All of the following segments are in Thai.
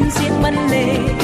xin diễn văn lệ.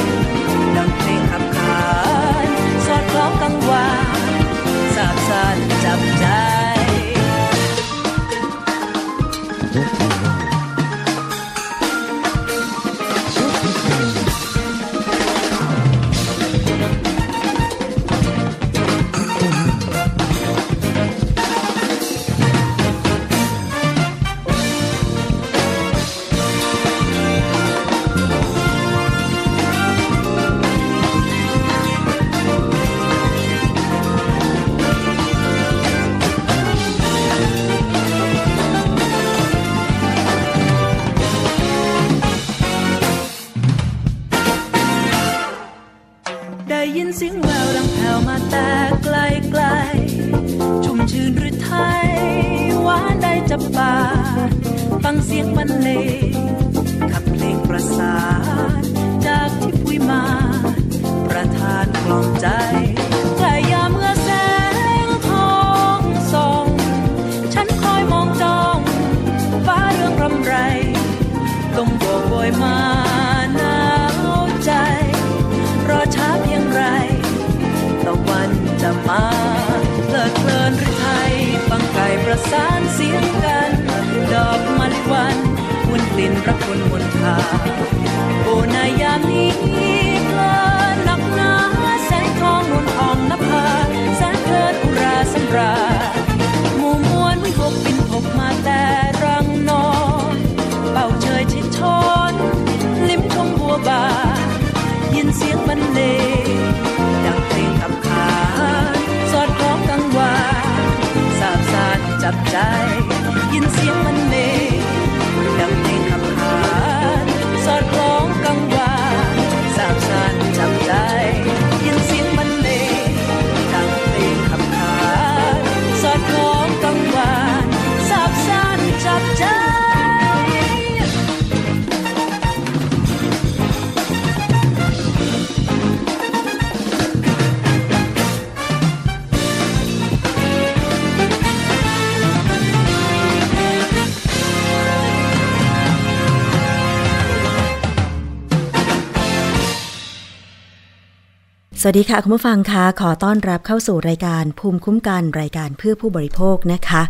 วัสดีค่ะ คุณผู้ฟังคะขอต้อนรับเข้าสู่รายการภูมิคุ้มกันรายการเพื่อผู้บริโภคนะคะ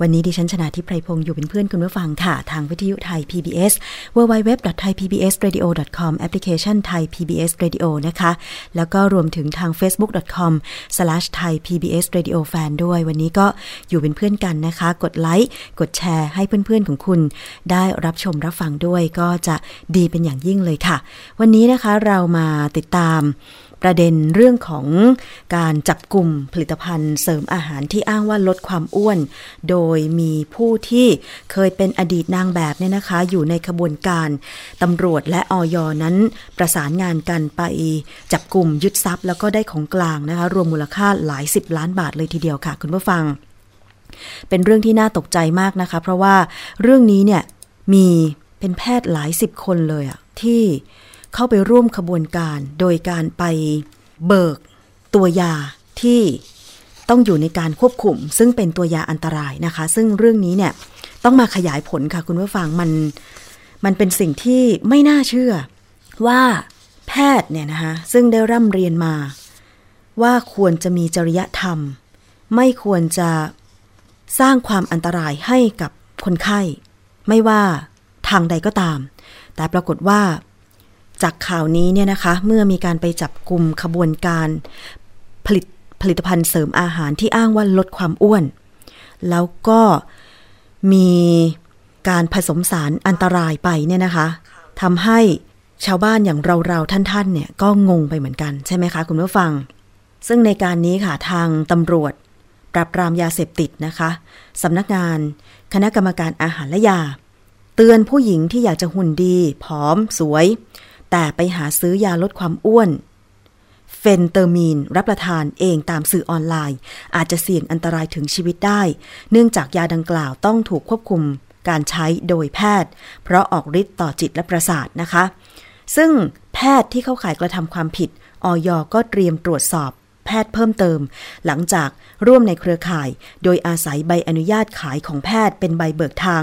วันนี้ดิฉันชนะทิพไพรพงศ์อยู่เป็นเพื่อนคุณผู้ฟังค่ะ ทางวิทยุไทย PBS www.thaipbsradio.com แอปพลิเคชันไทย PBS Radio นะคะ แล้วก็รวมถึงทาง facebook.com/thaipbsradiofan ด้วย วันนี้ก็อยู่เป็นเพื่อนกันนะคะ กดไลค์กดแชร์ให้เพื่อนๆของคุณ ได้รับชมรับฟังด้วยก็จะดีเป็นอย่างยิ่งเลยค่ะ วันนี้นะคะเรามาติดตาม ประเด็นเรื่องของการจับกลุ่มผลิตภัณฑ์เสริมอาหารที่อ้างว่าลดความอ้วน โดยมีผู้ที่เคยเป็นอดีตนางแบบเนี่ยนะคะ อยู่ในขบวนการตำรวจและออยนั้นประสานงานกันไปจับกลุ่มยึดทรัพย์ แล้วก็ได้ของกลางนะคะ รวมมูลค่าหลายสิบล้านบาทเลยทีเดียวค่ะ คุณผู้ฟัง เป็นเรื่องที่น่าตกใจมากนะคะ เพราะว่าเรื่องนี้เนี่ยมีเป็นแพทย์หลายสิบคนเลยอะที่ เข้าไปร่วมขบวนการ โดยการไปเบิกตัวยาที่ต้องอยู่ในการควบคุม ซึ่งเป็นตัวยาอันตรายนะคะ ซึ่งเรื่องนี้เนี่ยต้องมาขยายผลค่ะคุณผู้ฟังมันมันเป็นสิ่งที่ไม่น่าเชื่อว่าแพทย์เนี่ยนะคะซึ่งได้ร่ำเรียนมา ว่าควรจะมีจริยธรรม ไม่ควรจะสร้างความอันตรายให้กับคนไข้ ไม่ว่าทางใดก็ตาม แต่ปรากฏว่า จากข่าวนี้เนี่ยนะคะ เมื่อมีการไปจับกลุ่มขบวนการผลิตผลิตภัณฑ์เสริมอาหารที่อ้างว่าลดความอ้วน แล้วก็มีการผสมสารอันตรายไปเนี่ยนะคะทำให้ชาวบ้านอย่างเราๆท่านๆเนี่ยก็งงไปเหมือนกันใช่ไหมคะคุณผู้ฟัง ซึ่งในการนี้ค่ะทางตำรวจ ปราบปรามยาเสพติดนะคะสำนักงาน คณะกรรมการอาหารและยา เตือนผู้หญิงที่อยากจะหุ่นดี ผอมสวย แต่ไปหาซื้อยาลดความอ้วน เฟนเตอร์มีนรับประทานเองตามสื่อออนไลน์ อาจจะเสี่ยงอันตรายถึงชีวิตได้ เนื่องจากยาดังกล่าวต้องถูกควบคุมการใช้โดยแพทย์ เพราะออกฤทธิ์ต่อจิตและประสาทนะคะ ซึ่งแพทย์ที่เข้าข่ายกระทำความผิดอย. ก็เตรียมตรวจสอบ แพทย์เพิ่มเติม หลังจากร่วมในเครือข่าย โดยอาศัยใบอนุญาตขายของแพทย์เป็นใบเบิกทาง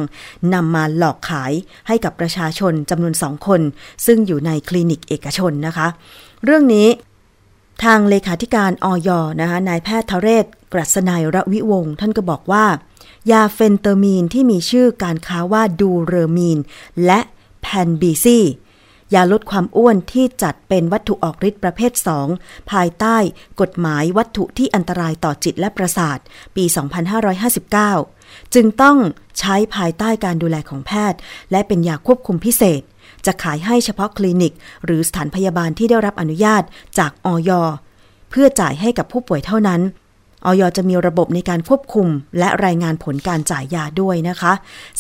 นำมาหลอกขายให้กับประชาชนจำนวนสองคน ซึ่งอยู่ในคลินิกเอกชนนะคะ เรื่องนี้ทางเลขาธิการอย.นะคะนายแพทย์ธเรศ กรัษนัยรวิวงค์ท่านก็บอกว่า ยาเฟนเตอร์มีนที่มีชื่อการค้าว่าดูเรอมีน และแพนบีซี ยาลดความอ้วนที่จัดเป็นวัตถุออกฤทธิ์ประเภท 2 ภายใต้กฎหมายวัตถุที่อันตรายต่อจิตและประสาท ปี 2559 จึงต้องใช้ภายใต้การดูแลของแพทย์ และเป็นยาควบคุมพิเศษ จะขายให้เฉพาะคลินิก หรือสถานพยาบาลที่ได้รับอนุญาตจากออยเพื่อจ่ายให้กับผู้ป่วยเท่านั้นออยจะมีระบบในการควบคุม และรายงานผลการจ่ายยาด้วยนะคะ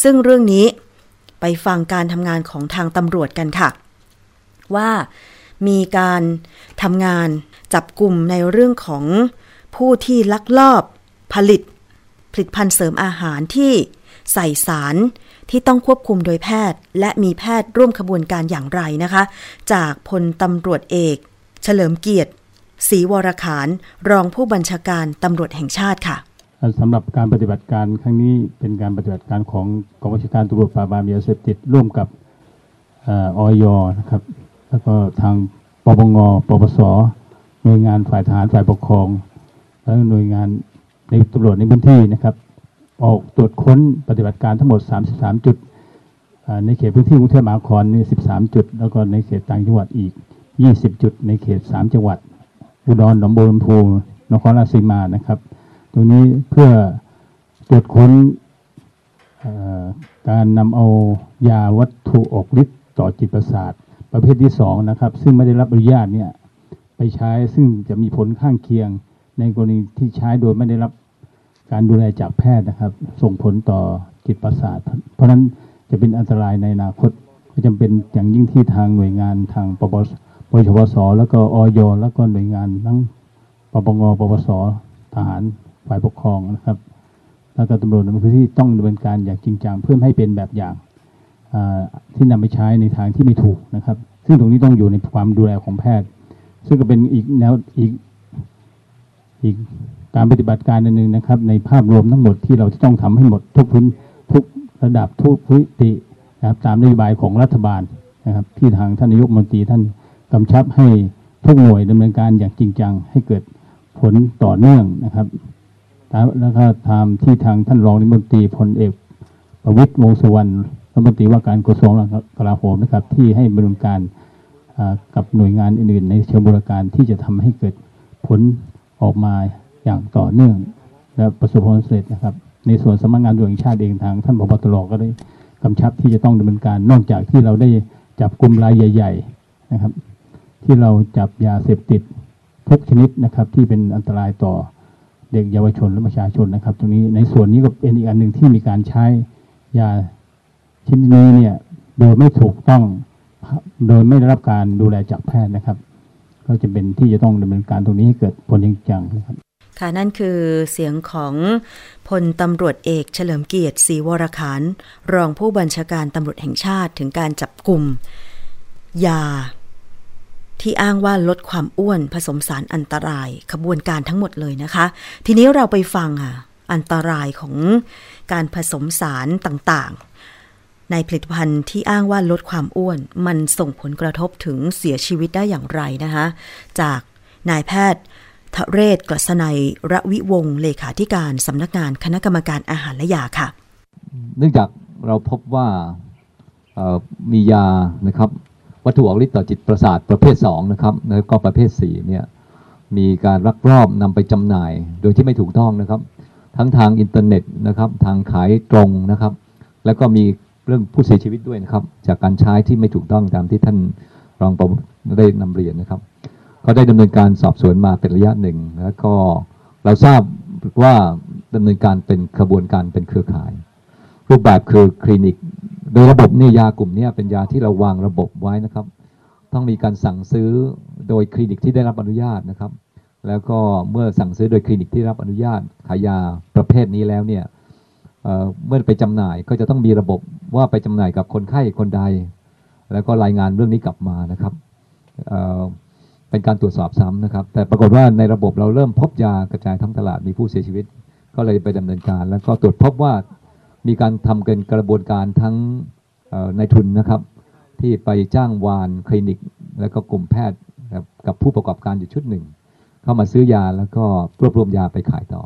ซึ่งเรื่องนี้ไปฟังการทำงานของทางตำรวจกันค่ะ ว่ามีการทำงานจับกลุ่มในเรื่องของผู้ที่ลักลอบผลิต ผลิตภัณฑ์เสริมอาหารที่ใส่สารที่ต้องควบคุมโดยแพทย์ และมีแพทย์ร่วมขบวนการอย่างไรนะคะ จากพลตำรวจเอก เฉลิมเกียรติศรีวรขานรองผู้บัญชาการตำรวจแห่งชาติค่ะสำหรับการปฏิบัติการครั้งนี้เป็นการปฏิบัติการของกองบัญชาการตำรวจปราบปรามยาเสพติดร่วมกับออยนะครับ แล้วก็ทางปปงปปสหน่วยงานฝ่ายทหารฝ่ายปกครอง และหน่วยงานในตำรวจในพื้นที่นะครับ ออกตรวจค้นปฏิบัติการทั้งหมด 33 จุด ในเขตพื้นที่กรุงเทพมหานครนี่13 จุด แล้วก็ในเขตต่างจังหวัดอีก 20 จุด ในเขต 3 จังหวัด อุดรหนองบัวลำพูนครราชสีมานะครับ ตรงนี้เพื่อตรวจค้นการนำเอายาวัตถุออกฤทธิ์ต่อจิตประสาท ประเภทที่สองนะครับซึ่งไม่ได้รับอนุญาตเนี่ยไปใช้ซึ่งจะมีผลข้างเคียง ในกรณีที่ใช้โดยไม่ได้รับการดูแลจากแพทย์นะครับ ส่งผลต่อจิตประสาท เพราะนั้นจะเป็นอันตรายในอนาคตก็จำเป็นอย่างยิ่งที่ทางหน่วยงานทางปปสปชปสแล้วก็อยแล้วก็หน่วยงานทั้งปปงปปสทหารฝ่ายปกครองนะครับแล้วก็ตำรวจในพื้นที่ต้องดำเนินการอย่างจริงจังเพื่อให้เป็นแบบอย่างที่นำไปใช้ในทางที่ไม่ถูกนะครับ ซึ่งตรงนี้ต้องอยู่ในความดูแลของแพทย์ ซึ่งก็เป็นอีกแนวอีกอีกการปฏิบัติการหนึ่งนะครับ ในภาพรวมทั้งหมดที่เราจะต้องทำให้หมดทุกพื้นทุกระดับทุกพื้นที่นะครับตามนโยบายของรัฐบาลนะครับ ที่ทางท่านนายกมนตรีท่านกำชับให้ทุกหน่วยดำเนินการอย่างจริงจัง ให้เกิดผลต่อเนื่องนะครับแล้วก็ทำที่ทางท่านรองนายกมนตรีพลเอกประวิตรวงสุวรรณรัฐมนตรีว่าการกระทรวงกลาโหมนะครับ ที่ให้บริการ กับหน่วยงานอื่นๆ ในเชิงบริการที่จะทำให้เกิดผลออกมาอย่างต่อเนื่อง และประสบความสำเร็จนะครับ ในส่วนสำนักงานตำรวจแห่งชาติเองทางท่านพบตรก็ได้กำชับที่จะต้องดำเนินการนอกจากที่เราได้จับกลุ่มรายใหญ่ ๆนะครับ ที่เราจับยาเสพติดทุกชนิดนะครับ ที่เป็นอันตรายต่อเด็กเยาวชนและประชาชนนะครับ ตรงนี้ในส่วนนี้ก็เป็นอีกอันหนึ่งที่มีการใช้ยาชนิดนี้เนี่ยโดยไม่ถูกต้อง โดยไม่ได้รับการดูแลจากแพทย์นะครับ ก็จะเป็นที่จะต้องดำเนินการตรงนี้ให้เกิดผลจริงจังนะครับค่ะนั่นคือเสียงของพลตำรวจเอกเฉลิมเกียรติศรีวรคารรองผู้บัญชาการตำรวจแห่งชาติถึงการจับกลุ่มยา ที่อ้างว่าลดความอ้วนผสมสารอันตรายขบวนการทั้งหมดเลยนะคะ ทีนี้เราไปฟังค่ะอันตรายของการผสมสารต่าง ในผลิตภัณฑ์ที่อ้างว่าลดความอ้วน มันส่งผลกระทบถึงเสียชีวิตได้อย่างไรนะคะ จากนายแพทย์ทะเรศกฤษณัยระวิวงเลขาธิการสำนักงานคณะกรรมการอาหารและยาค่ะ เนื่องจากเราพบว่ามียานะครับวัตถุออกฤทธิ์ต่อจิตประสาทประเภท2นะครับแล้วก็ประเภท4เนี่ยมีการรักรอบนำไปจำหน่าย โดยที่ไม่ถูกต้องนะครับ ทั้งทางอินเทอร์เน็ตนะครับทางขายตรงนะครับ แล้วก็มี เรื่องผู้เสียชีวิตด้วยนะครับ จากการใช้ที่ไม่ถูกต้องตามที่ท่านรองประได้นำเรียนนะครับก็ได้ดำเนินการสอบสวนมาเป็นระยะหนึ่ง แล้วก็เราทราบว่าดำเนินการเป็นขบวนการเป็นเครือข่าย รูปแบบคือคลินิก โดยระบบนี่ยากลุ่มนี้เป็นยาที่เราวางระบบไว้นะครับ ต้องมีการสั่งซื้อโดยคลินิกที่ได้รับอนุญาตนะครับ แล้วก็เมื่อสั่งซื้อโดยคลินิกที่รับอนุญาตขายยาประเภทนี้แล้วเนี่ย เมื่อไปจำหน่ายก็จะต้องมีระบบว่าไปจำหน่ายกับคนไข้คนใด แล้วก็รายงานเรื่องนี้กลับมานะครับเป็นการตรวจสอบซ้ำนะครับ แต่ปรากฏว่าในระบบเราเริ่มพบยากระจายทั้งตลาดมีผู้เสียชีวิต ก็เลยไปดำเนินการ แล้วก็ตรวจพบว่ามีการทำเกินกระบวนการทั้งในทุนนะครับ ที่ไปจ้างวานคลินิก แล้วก็กลุ่มแพทย์กับผู้ประกอบการอยู่ชุดหนึ่ง เข้ามาซื้อยาแล้วก็รวบรวมยาไปขายต่อ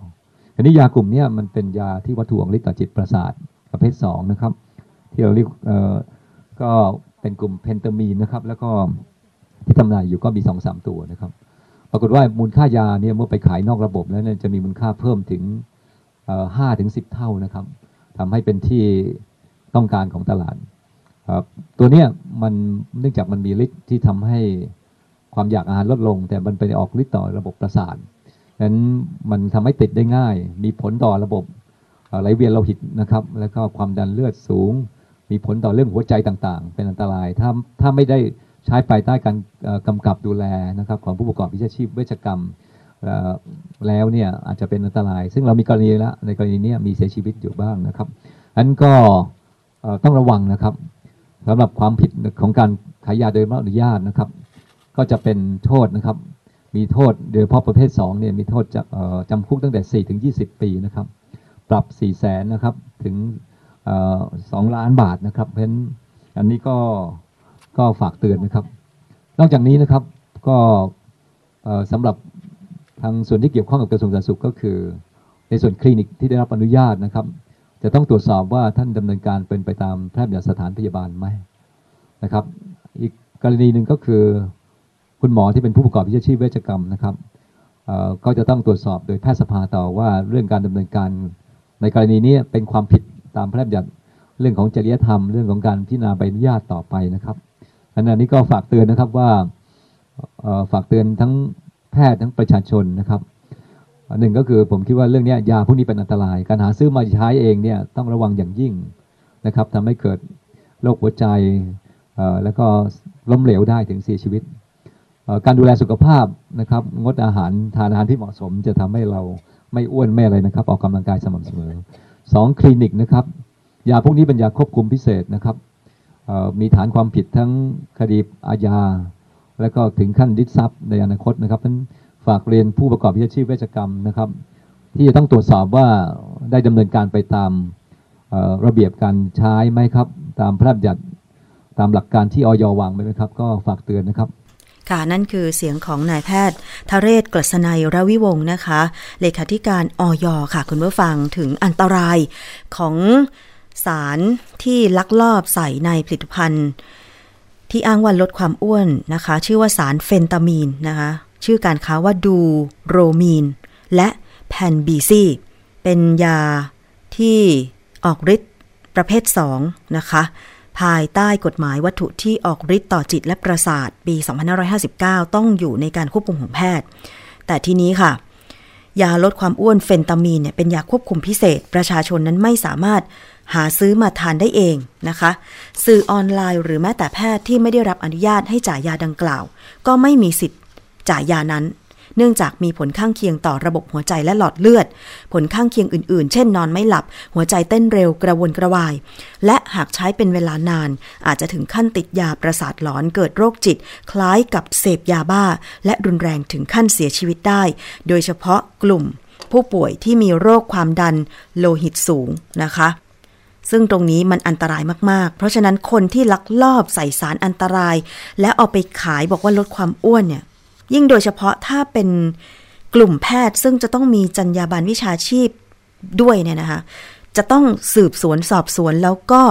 อันนี้ยากลุ่มนี้มันเป็นยาที่วัตถุออกฤทธิ์ต่อจิตประสาทประเภท2นะครับ ที่เราเรียกก็เป็นกลุ่มเพนเตมีนนะครับ แล้วก็ที่จำหน่ายอยู่ก็มีสองสามตัวนะครับ ปรากฏว่ามูลค่ายาเนี่ยเมื่อไปขายนอกระบบแล้วเนี่ยจะมีมูลค่าเพิ่มถึงห้าถึงสิบเท่านะครับทำให้เป็นที่ต้องการของตลาดตัวเนี้ยมันเนื่องจากมันมีฤทธิ์ที่ทำให้ความอยากอาหารลดลง แต่มันไปออกฤทธิ์ต่อระบบประสาท นั้นมันทำให้ติดได้ง่าย มีผลต่อระบบไหลเวียนโลหิตนะครับ แล้วก็ความดันเลือดสูง มีผลต่อเรื่องหัวใจต่างๆ เป็นอันตราย ถ้าถ้าไม่ได้ใช้ภายใต้การกำกับดูแลนะครับของผู้ประกอบวิชาชีพเวชกรรมแล้วเนี่ยอาจจะเป็นอันตราย ซึ่งเรามีกรณีแล้วในกรณีนี้มีเสียชีวิตอยู่บ้างนะครับอันก็ต้องระวังนะครับสำหรับความผิดของการขายยาโดยไม่อนุญาตนะครับ ก็จะเป็นโทษนะครับ มีโทษโดยเฉพาะประเภท2เนี่ยมีโทษจะจำคุกตั้งแต่4ถึง20 ปีนะครับ ปรับ4แสนนะครับถึงสองล้านบาทนะครับ เพราะฉะนั้นอันนี้ก็ก็ฝากเตือนนะครับ นอกจากนี้นะครับก็สำหรับทางส่วนที่เกี่ยวข้องกับกระทรวงสาธารณสุขก็คือ ในส่วนคลินิกที่ได้รับอนุญาตนะครับ จะต้องตรวจสอบว่าท่านดำเนินการเป็นไปตามแพทย์บัญญัติสถานพยาบาลไหมนะครับ อีกกรณีหนึ่งก็คือ คุณหมอที่เป็นผู้ประกอบวิชาชีพเวชกรรมนะครับก็จะต้องตรวจสอบโดยแพทยสภาต่อว่าเรื่องการดำเนินการ ในกรณีนี้เป็นความผิดตามพระราชบัญญัติเรื่องของจริยธรรมเรื่องของการพิจารณาใบอนุญาตต่อไปนะครับอันนี้ก็ฝากเตือนนะครับว่าฝากเตือนทั้งแพทย์ทั้งประชาชนนะครับหนึ่งก็คือผมคิดว่าเรื่องนี้ยาพวกนี้เป็นอันตราย การหาซื้อมาใช้เองเนี่ยต้องระวังอย่างยิ่งนะครับทำให้เกิดโรคหัวใจแล้วก็ล้มเหลวได้ถึงเสียชีวิต การดูแลสุขภาพนะครับงดอาหารทานอาหารที่เหมาะสม จะทำให้เราไม่อ้วนไม่อะไรนะครับ ออกกำลังกายสม่ำเสมอสองคลินิกนะครับยาพวกนี้เป็นยาควบคุมพิเศษนะครับมีฐานความผิดทั้งคดีอาญา และก็ถึงขั้นดิทรัพย์ในอนาคตนะครับนั้นฝากเรียนผู้ประกอบวิชาชีพเวชกรรมนะครับ ที่จะต้องตรวจสอบว่าได้ดำเนินการไปตามระเบียบการใช้ไหมครับ ตามพระราชบัญญัติตามหลักการที่ออยวางไหมครับ ก็ฝากเตือนนะครับ ค่ะนั่นคือเสียงของนายแพทย์ทเรศกฤษณัยรวิวงศ์นะคะ เลขาธิการออยค่ะคุณผู้ฟังถึงอันตรายของสารที่ลักลอบใส่ในผลิตภัณฑ์ ที่อ้างว่าลดความอ้วนนะคะ ชื่อว่าสารเฟนตามีนนะคะ ชื่อการค้าว่าดูโรมีน และแพนบีซีเป็นยาที่ออกฤทธิ์ประเภท 2 นะคะ ภายใต้กฎหมายวัตถุที่ออกฤทธิ์ต่อจิตและประสาทปี 2559 ต้องอยู่ในการควบคุมของแพทย์ แต่ทีนี้ค่ะ ยาลดความอ้วนเฟนตามีนเนี่ยเป็นยาควบคุมพิเศษ ประชาชนนั้นไม่สามารถหาซื้อมาทานได้เองนะคะ สื่อออนไลน์หรือแม้แต่แพทย์ที่ไม่ได้รับอนุญาตให้จ่ายยาดังกล่าว ก็ไม่มีสิทธิ์จ่ายยานั้น เนื่องจากมีผลข้างเคียงต่อระบบหัวใจและหลอดเลือด ผลข้างเคียงอื่นๆ เช่นนอนไม่หลับ หัวใจเต้นเร็วกระวนกระวาย และหากใช้เป็นเวลานาน อาจจะถึงขั้นติดยาประสาทหลอนเกิดโรคจิต คล้ายกับเสพยาบ้า และรุนแรงถึงขั้นเสียชีวิตได้ โดยเฉพาะกลุ่ม ผู้ป่วยที่มีโรคความดันโลหิตสูงนะคะซึ่งตรงนี้มันอันตรายมาก ๆ เพราะฉะนั้นคนที่ลักลอบใส่สารอันตราย และเอาไปขายบอกว่าลดความอ้วนเนี่ย ยิ่งโดยเฉพาะถ้าเป็นกลุ่มแพทย์ซึ่งจะต้องมีจรรยาบรรณวิชาชีพด้วยเนี่ยนะคะ จะต้องสืบสวนสอบสวนแล้วก็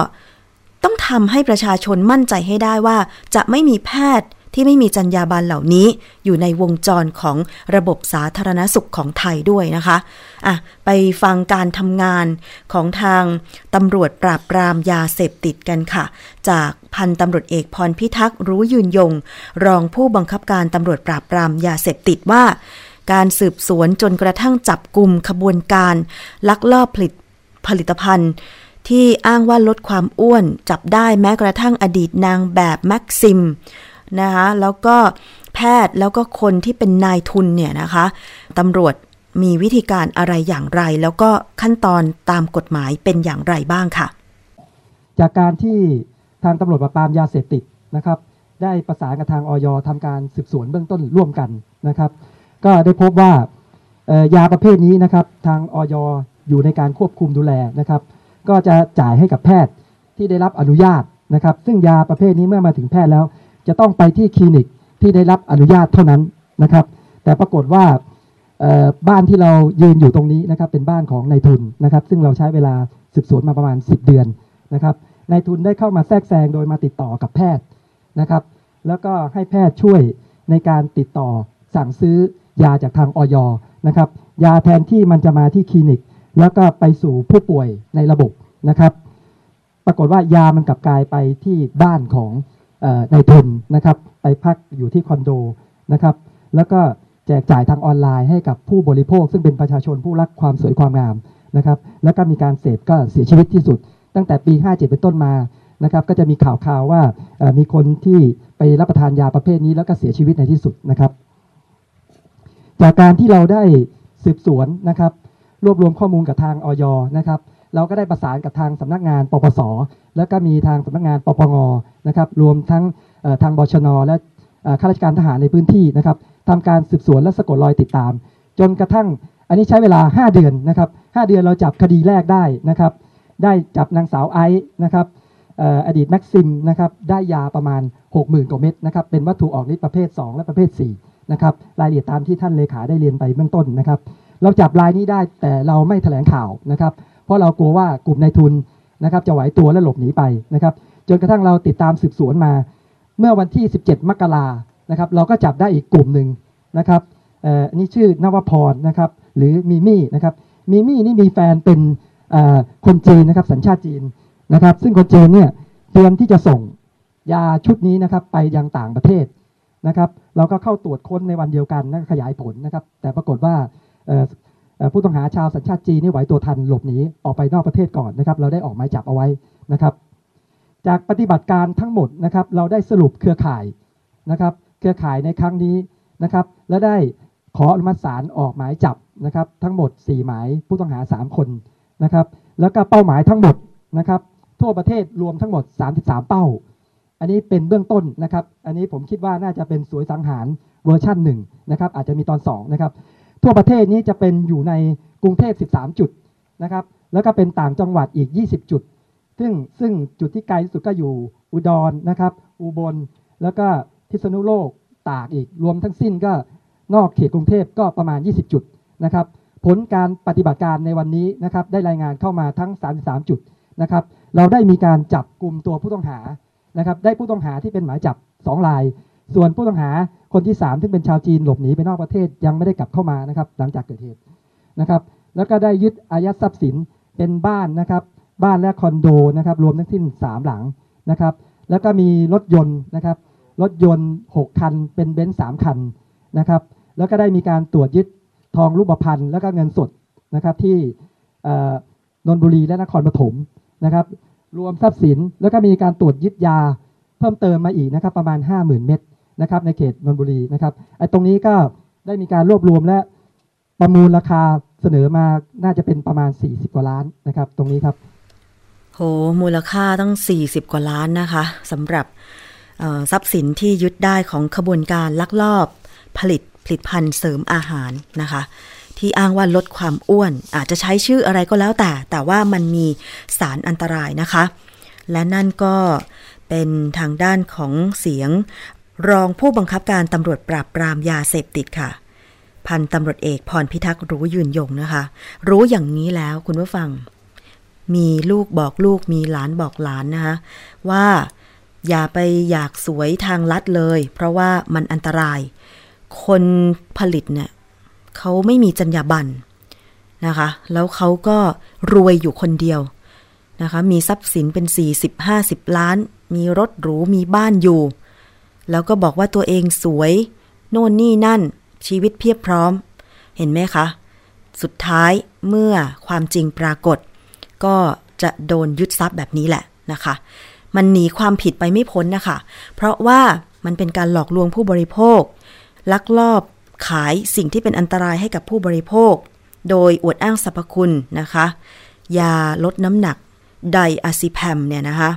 ต้องทำให้ประชาชนมั่นใจให้ได้ว่า จะไม่มีแพทย์ ที่ไม่มีจรรยาบรรณเหล่านี้ อยู่ในวงจรของระบบสาธารณสุขของไทยด้วยนะคะอะไปฟังการทำงานของทางตำรวจปราบปรามยาเสพติดกันค่ะ จากพันตำรวจเอกพรพิทักษ์รู้ยืนยง รองผู้บังคับการตำรวจปราบปรามยาเสพติดว่า การสืบสวนจนกระทั่งจับกลุ่มขบวนการ ลักลอบผลิตผลิตภัณฑ์ที่อ้างว่าลดความอ้วนจับได้แม้กระทั่งอดีตนางแบบแม็กซิม นะคะแล้วก็แพทย์แล้วก็คนที่เป็นนายทุนเนี่ยนะคะตำรวจมีวิธีการอะไรอย่างไร แล้วก็ขั้นตอนตามกฎหมายเป็นอย่างไรบ้างค่ะ จากการที่ทางตำรวจปราบปรามยาเสพติดนะครับ ได้ประสานกับทางออยทำการสืบสวนเบื้องต้นร่วมกันนะครับ ก็ได้พบว่ายาประเภทนี้นะครับ ทางออยอยู่ในการควบคุมดูแลนะครับ ก็จะจ่ายให้กับแพทย์ที่ได้รับอนุญาตนะครับ ซึ่งยาประเภทนี้เมื่อมาถึงแพทย์แล้ว จะต้องไปที่คลินิกที่ได้รับอนุญาตเท่านั้นนะครับ แต่ปรากฏว่าบ้านที่เรายืนอยู่ตรงนี้นะครับเป็นบ้านของนายทุนนะครับ ซึ่งเราใช้เวลาสืบสวนมาประมาณ 10 เดือนนะครับนายทุนได้เข้ามาแทรกแซงโดยมาติดต่อกับแพทย์นะครับ แล้วก็ให้แพทย์ช่วยในการติดต่อสั่งซื้อยาจากทางออยนะครับ ยาแทนที่มันจะมาที่คลินิก แล้วก็ไปสู่ผู้ป่วยในระบบนะครับ ปรากฏว่ายามันกลับกลายไปที่บ้านของ เออนทุนนะครับไปพักอยู่ที่คอนโดนะครับแล้วก็แจกจ่ายทางออนไลน์ให้กับผู้บริโภค ซึ่งเป็นประชาชนผู้รักความสวยความงามนะครับแล้วก็มีการเสพก็เสียชีวิตที่สุด ตั้งแต่ปี 57 เป็นต้นมานะครับก็จะมีข่าวข่าวว่ามีคนที่ไปรับประทานยาประเภทนี้แล้วก็เสียชีวิตในที่สุดนะครับจากการที่เราได้สืบสวนนะครับรวบรวมข้อมูลกับทางออยนะครับ เราก็ได้ประสานกับทางสำนักงานปปส แล้วก็มีทางสำนักงานปปงนะครับรวมทั้งทางบชน และข้าราชการทหารในพื้นที่นะครับทำการสืบสวนและสะกดรอยติดตาม จนกระทั่งอันนี้ใช้เวลา 5 เดือนนะครับ5เดือนเราจับคดีแรกได้นะครับได้จับนางสาวไอซ์นะครับออดีตแม็กซิมนะครับได้ยาประมาณ 60,000กว่าเม็ดนะครับเป็นวัตถุออกฤทธิ์ประเภท 2 และประเภท4นะครับรายละเอียดตามที่ท่านเลขาได้เรียนไปเบื้องต้นนะครับเราจับรายนี้ได้แต่เราไม่แถลงข่าวนะครับ ราะเรากลัวว่ากลุ่มนายทุนนะครับจะไหวตัวและหลบหนีไปนะครับจนกระทั่งเราติดตามสืบสวนมา เมื่อวันที่ 17 มกรานะครับเราก็จับได้อีกกลุ่มหนึ่งนะครับอันนี้ชื่อนวพรนะครับหรือมิมี่นะครับมิมี่นี่มีแฟนเป็นคนจีนนะครับสัญชาติจีนนะครับ ซึ่งคนจีนเนี่ยเตรียมที่จะส่งยาชุดนี้นะครับไปยังต่างประเทศนะครับ เราก็เข้าตรวจค้นในวันเดียวกันนะขยายผลนะครับ แต่ปรากฏว่า ผู้ต้องหาชาวสัญชาติจีนนี่ไหวตัวทันหลบหนีออกไปนอกประเทศก่อนนะครับ เราได้ออกหมายจับเอาไว้นะครับ จากปฏิบัติการทั้งหมดนะครับ เราได้สรุปเครือข่ายนะครับ เครือข่ายในครั้งนี้นะครับ และได้ขออนุมัติศาลออกหมายจับนะครับ ทั้งหมด 4 หมายผู้ต้องหา 3 คนนะครับ แล้วก็เป้าหมายทั้งหมดนะครับ ทั่วประเทศรวมทั้งหมด 33 เป้า อันนี้เป็นเบื้องต้นนะครับ อันนี้ผมคิดว่าน่าจะเป็นสวยสังหารเวอร์ชั่นหนึ่งนะครับ อาจจะมีตอน2นะครับ ทั่วประเทศนี้จะเป็นอยู่ในกรุงเทพ 13 จุดนะครับ แล้วก็เป็นต่างจังหวัดอีก 20 จุด ซึ่งซึ่งจุดที่ไกลที่สุดก็อยู่อุดรนะครับ อุบล แล้วก็พิษณุโลก ตากอีก รวมทั้งสิ้นก็นอกเขตกรุงเทพก็ประมาณ 20 จุดนะครับ ผลการปฏิบัติการในวันนี้นะครับ ได้รายงานเข้ามาทั้ง 33 จุดนะครับ เราได้มีการจับกลุ่มตัวผู้ต้องหานะครับ ได้ผู้ต้องหาที่เป็นหมายจับ 2 ราย ส่วนผู้ต้องหาคนที่ 3 ซึ่งเป็นชาวจีนหลบหนีไปนอกประเทศยังไม่ได้กลับเข้ามานะครับ หลังจากเกิดเหตุนะครับ แล้วก็ได้ยึดอายัดทรัพย์สินเป็นบ้านนะครับ บ้านและคอนโดนะครับ รวมทั้งสิ้น 3 หลังนะครับ แล้วก็มีรถยนต์นะครับ รถยนต์ 6 คัน เป็นเบนซ์สามคันนะครับ แล้วก็ได้มีการตรวจยึดทองรูปพรรณแล้วก็เงินสดนะครับที่นนบุรีและนครปฐมนะครับ รวมทรัพย์สินแล้วก็มีการตรวจยึดยา เพิ่มเติมมาอีกนะครับ ประมาณ 50,000 เม็ด นะครับในเขตนนบุรีนะครับไอ้ตรงนี้ก็ได้มีการรวบรวมและประมูลราคาเสนอมาน่าจะเป็นประมาณ 40 กว่าล้านนะครับ ตรงนี้ครับ โห มูลค่าตั้ง 40 กว่าล้านนะคะสำหรับทรัพย์สินที่ยึดได้ของขบวนการลักลอบ ผลิตผลิตภัณฑ์เสริมอาหารนะคะ ที่อ้างว่าลดความอ้วน อาจจะใช้ชื่ออะไรก็แล้วแต่ แต่ว่ามันมีสารอันตรายนะคะ และนั่นก็เป็นทางด้านของเสียง รองผู้บังคับการตำรวจปราบปรามยาเสพติดค่ะ พันตำรวจเอกพรพิทักษ์รู้ยืนยงนะคะ รู้อย่างนี้แล้วคุณผู้ฟัง มีลูกบอกลูกมีหลานบอกหลานนะคะว่าอย่าไปอยากสวยทางลัดเลย เพราะว่ามันอันตราย คนผลิตเนี่ยเขาไม่มีจรรยาบรรณนะคะ แล้วเขาก็รวยอยู่คนเดียวนะคะ มีทรัพย์สินเป็น 40-50 ล้าน มีรถหรู มีบ้านอยู่ แล้วก็บอกว่าตัวเองสวย โน่นนี่นั่น ชีวิตเพียบพร้อม เห็นไหมคะ สุดท้ายเมื่อความจริงปรากฏ ก็จะโดนยึดทรัพย์แบบนี้แหละนะคะ มันหนีความผิดไปไม่พ้นนะคะ เพราะว่ามันเป็นการหลอกลวงผู้บริโภค ลักลอบขายสิ่งที่เป็นอันตรายให้กับผู้บริโภค โดยอวดอ้างสรรพคุณนะคะ ยาลดน้ำหนักไดอะซิแพมเนี่ยนะคะ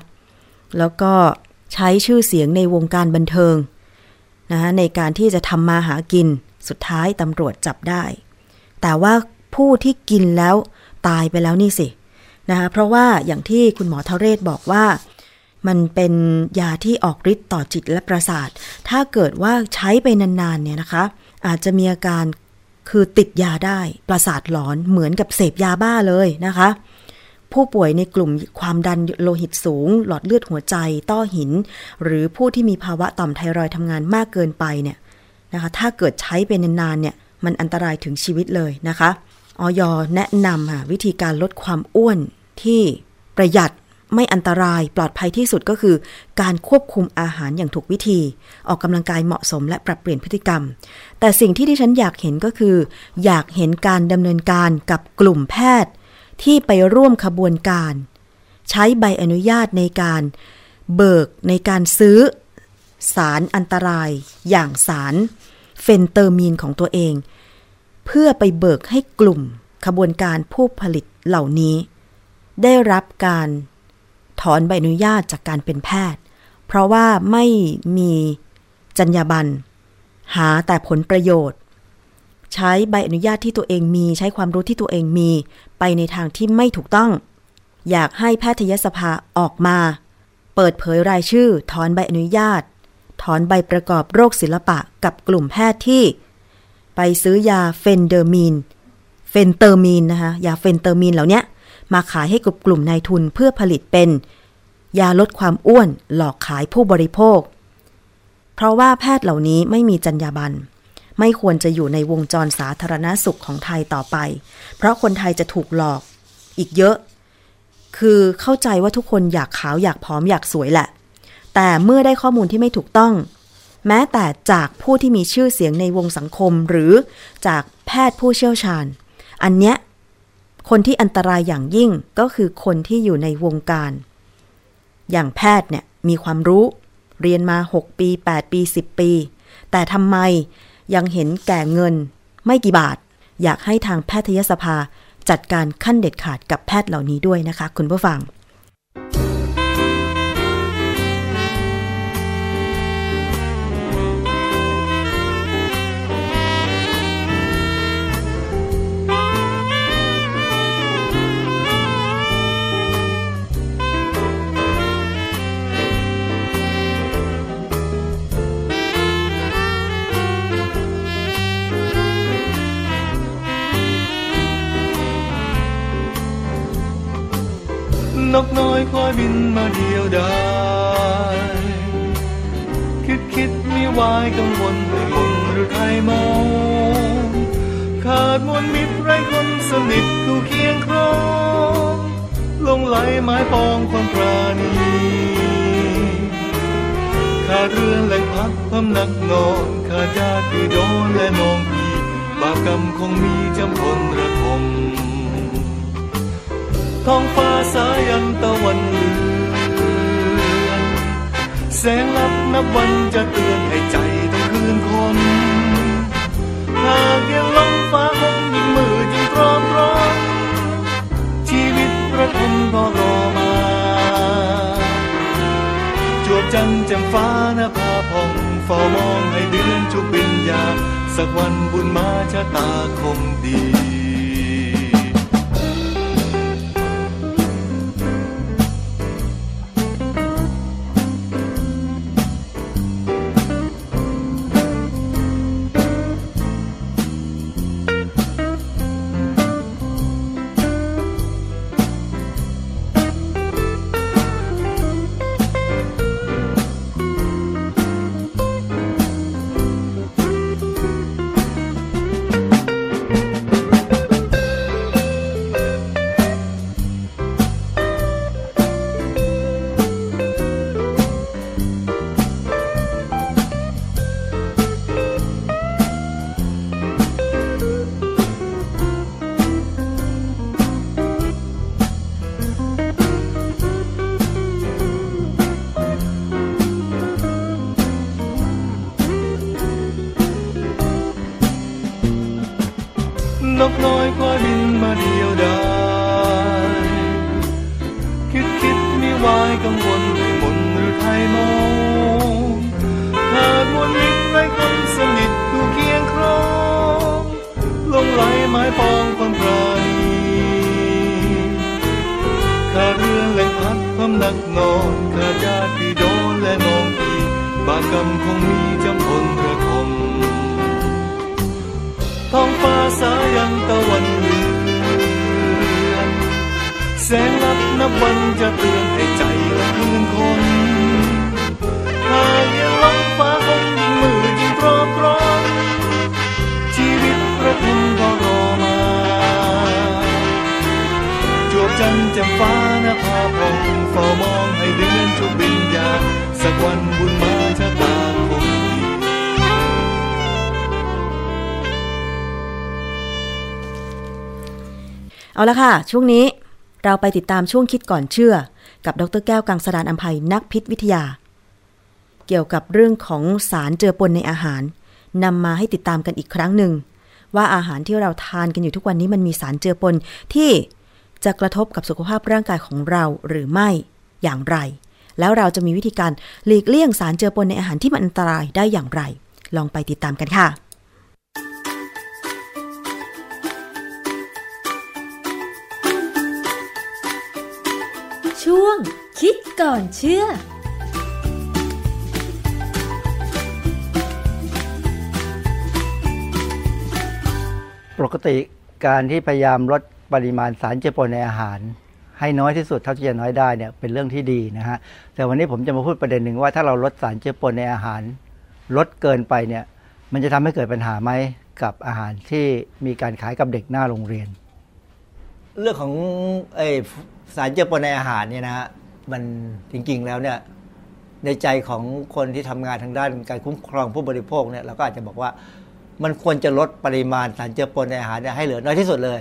แล้วก็ ใช้ชื่อเสียงในวงการบันเทิงนะคะในการที่จะทำมาหากินสุดท้ายตำรวจจับได้ แต่ว่าผู้ที่กินแล้วตายไปแล้วนี่สินะคะเพราะว่าอย่างที่คุณหมอทเรศบอกว่า มันเป็นยาที่ออกฤทธิ์ต่อจิตและประสาท ถ้าเกิดว่าใช้ไปนานๆเนี่ยนะคะ อาจจะมีอาการคือติดยาได้ประสาทหลอนเหมือนกับเสพยาบ้าเลยนะคะ ผู้ป่วยในกลุ่มความดันโลหิตสูง หลอดเลือดหัวใจ ต้อหิน หรือผู้ที่มีภาวะต่อมไทรอยทำงานมากเกินไปเนี่ยนะคะ ถ้าเกิดใช้ไปนานๆเนี่ยมันอันตรายถึงชีวิตเลยนะคะออยแนะนำค่ะวิธีการลดความอ้วนที่ประหยัดไม่อันตรายปลอดภัยที่สุดก็คือ การควบคุมอาหารอย่างถูกวิธี ออกกำลังกายเหมาะสมและปรับเปลี่ยนพฤติกรรม แต่สิ่งที่ที่ฉันอยากเห็นก็คือ อยากเห็นการดำเนินการกับกลุ่มแพทย์ ที่ไปร่วมขบวนการ ใช้ใบอนุญาตในการเบิกในการซื้อ สารอันตราย อย่างสารเฟนเตอร์มีนของตัวเอง เพื่อไปเบิกให้กลุ่มขบวนการผู้ผลิตเหล่านี้ ได้รับการถอนใบอนุญาตจากการเป็นแพทย์ เพราะว่าไม่มีจรรยาบรรณหาแต่ผลประโยชน์ ใช้ใบอนุญาตที่ตัวเองมี ใช้ความรู้ที่ตัวเองมี ไปในทางที่ไม่ถูกต้อง อยากให้แพทยสภาออกมา เปิดเผยรายชื่อ ถอนใบอนุญาต ถอนใบประกอบโรคศิลปะกับกลุ่มแพทย์ที่ ไปซื้อยาเฟนเดอร์มีน เฟนเตอร์มีนนะคะยาเฟนเตอร์มีนเหล่านี้มาขายให้กับกลุ่มนายทุนเพื่อผลิตเป็น ยาลดความอ้วนหลอกขายผู้บริโภค เพราะว่าแพทย์เหล่านี้ไม่มีจรรยาบรรณ ไม่ควรจะอยู่ในวงจรสาธารณสุขของไทยต่อไป เพราะคนไทยจะถูกหลอก อีกเยอะ คือเข้าใจว่าทุกคนอยากขาวอยากผอมอยากสวยแหละ แต่เมื่อได้ข้อมูลที่ไม่ถูกต้อง แม้แต่จากผู้ที่มีชื่อเสียงในวงสังคมหรือจากแพทย์ผู้เชี่ยวชาญ อันเนี้ยคนที่อันตรายอย่างยิ่งก็คือคนที่อยู่ในวงการ อย่างแพทย์เนี่ยมีความรู้ เรียนมา 6 ปี 8 ปี 10 ปี แต่ทำไม ยังเห็นแก่เงิน ไม่กี่บาท อยากให้ทางแพทยสภาจัดการขั้นเด็ดขาดกับแพทย์เหล่านี้ด้วยนะคะ คุณผู้ฟัง นกน้อยคอยบินมาเดียวดายคิดคิดมีวายกังวลในมนหรือไทยมองขาดมวลมิตรไรคนสนิทคู่เคียงครองลงไหลไม้ปองความปราณีขาดเรือนแหล่งพักพำนักนอนขาดญาติพี่น้องและน้องพี่บาปกรรมคงมีจำพลระทม ท้องฟ้าสายันตะวันเลือนแสงลับนับวันจะเตือนให้ใจต้องคืนคนหากยังลงฟ้าคงยิ่งมืดยิ่งตรอมร้อนชีวิตระทมก็รอมา จวบจันแจ่มฟ้าหน้าผาผ่องเฝ้ามองให้เดือนชุบบินยา สักวันบุญมาชะตาคงดี เอาละค่ะ ช่วงนี้เราไปติดตามช่วงคิดก่อนเชื่อ กับดรแก้วกังสดานอัมภัยนักพิษวิทยา เกี่ยวกับเรื่องของสารเจือปนในอาหารนำมาให้ติดตามกันอีกครั้งหนึ่ง ว่าอาหารที่เราทานกันอยู่ทุกวันนี้มันมีสารเจือปนที่จะกระทบกับสุขภาพร่างกายของเราหรือไม่อย่างไร แล้วเราจะมีวิธีการหลีกเลี่ยงสารเจือปนในอาหารที่มันอันตรายได้อย่างไร ลองไปติดตามกันค่ะ ช่วง คิดก่อนเชื่อปกติการที่พยายามลดปริมาณสารเจือปนในอาหาร ให้น้อยที่สุดเท่าที่จะน้อยได้เนี่ยเป็นเรื่องที่ดีนะฮะแต่วันนี้ผมจะมาพูดประเด็นหนึ่งว่าถ้าเราลดสารเจือปนในอาหาร ลดเกินไปเนี่ยมันจะทำให้เกิดปัญหาไหมกับอาหารที่มีการขายกับเด็กหน้าโรงเรียน เรื่องของไอสารเจือปนในอาหารเนี่ยนะฮะมันจริงๆแล้วเนี่ยในใจของคนที่ทำงานทางด้านการคุ้มครองผู้บริโภคเนี่ยเราก็อาจจะบอกว่ามันควรจะลดปริมาณสารเจือปนในอาหารเนี่ยให้เหลือน้อยที่สุดเลย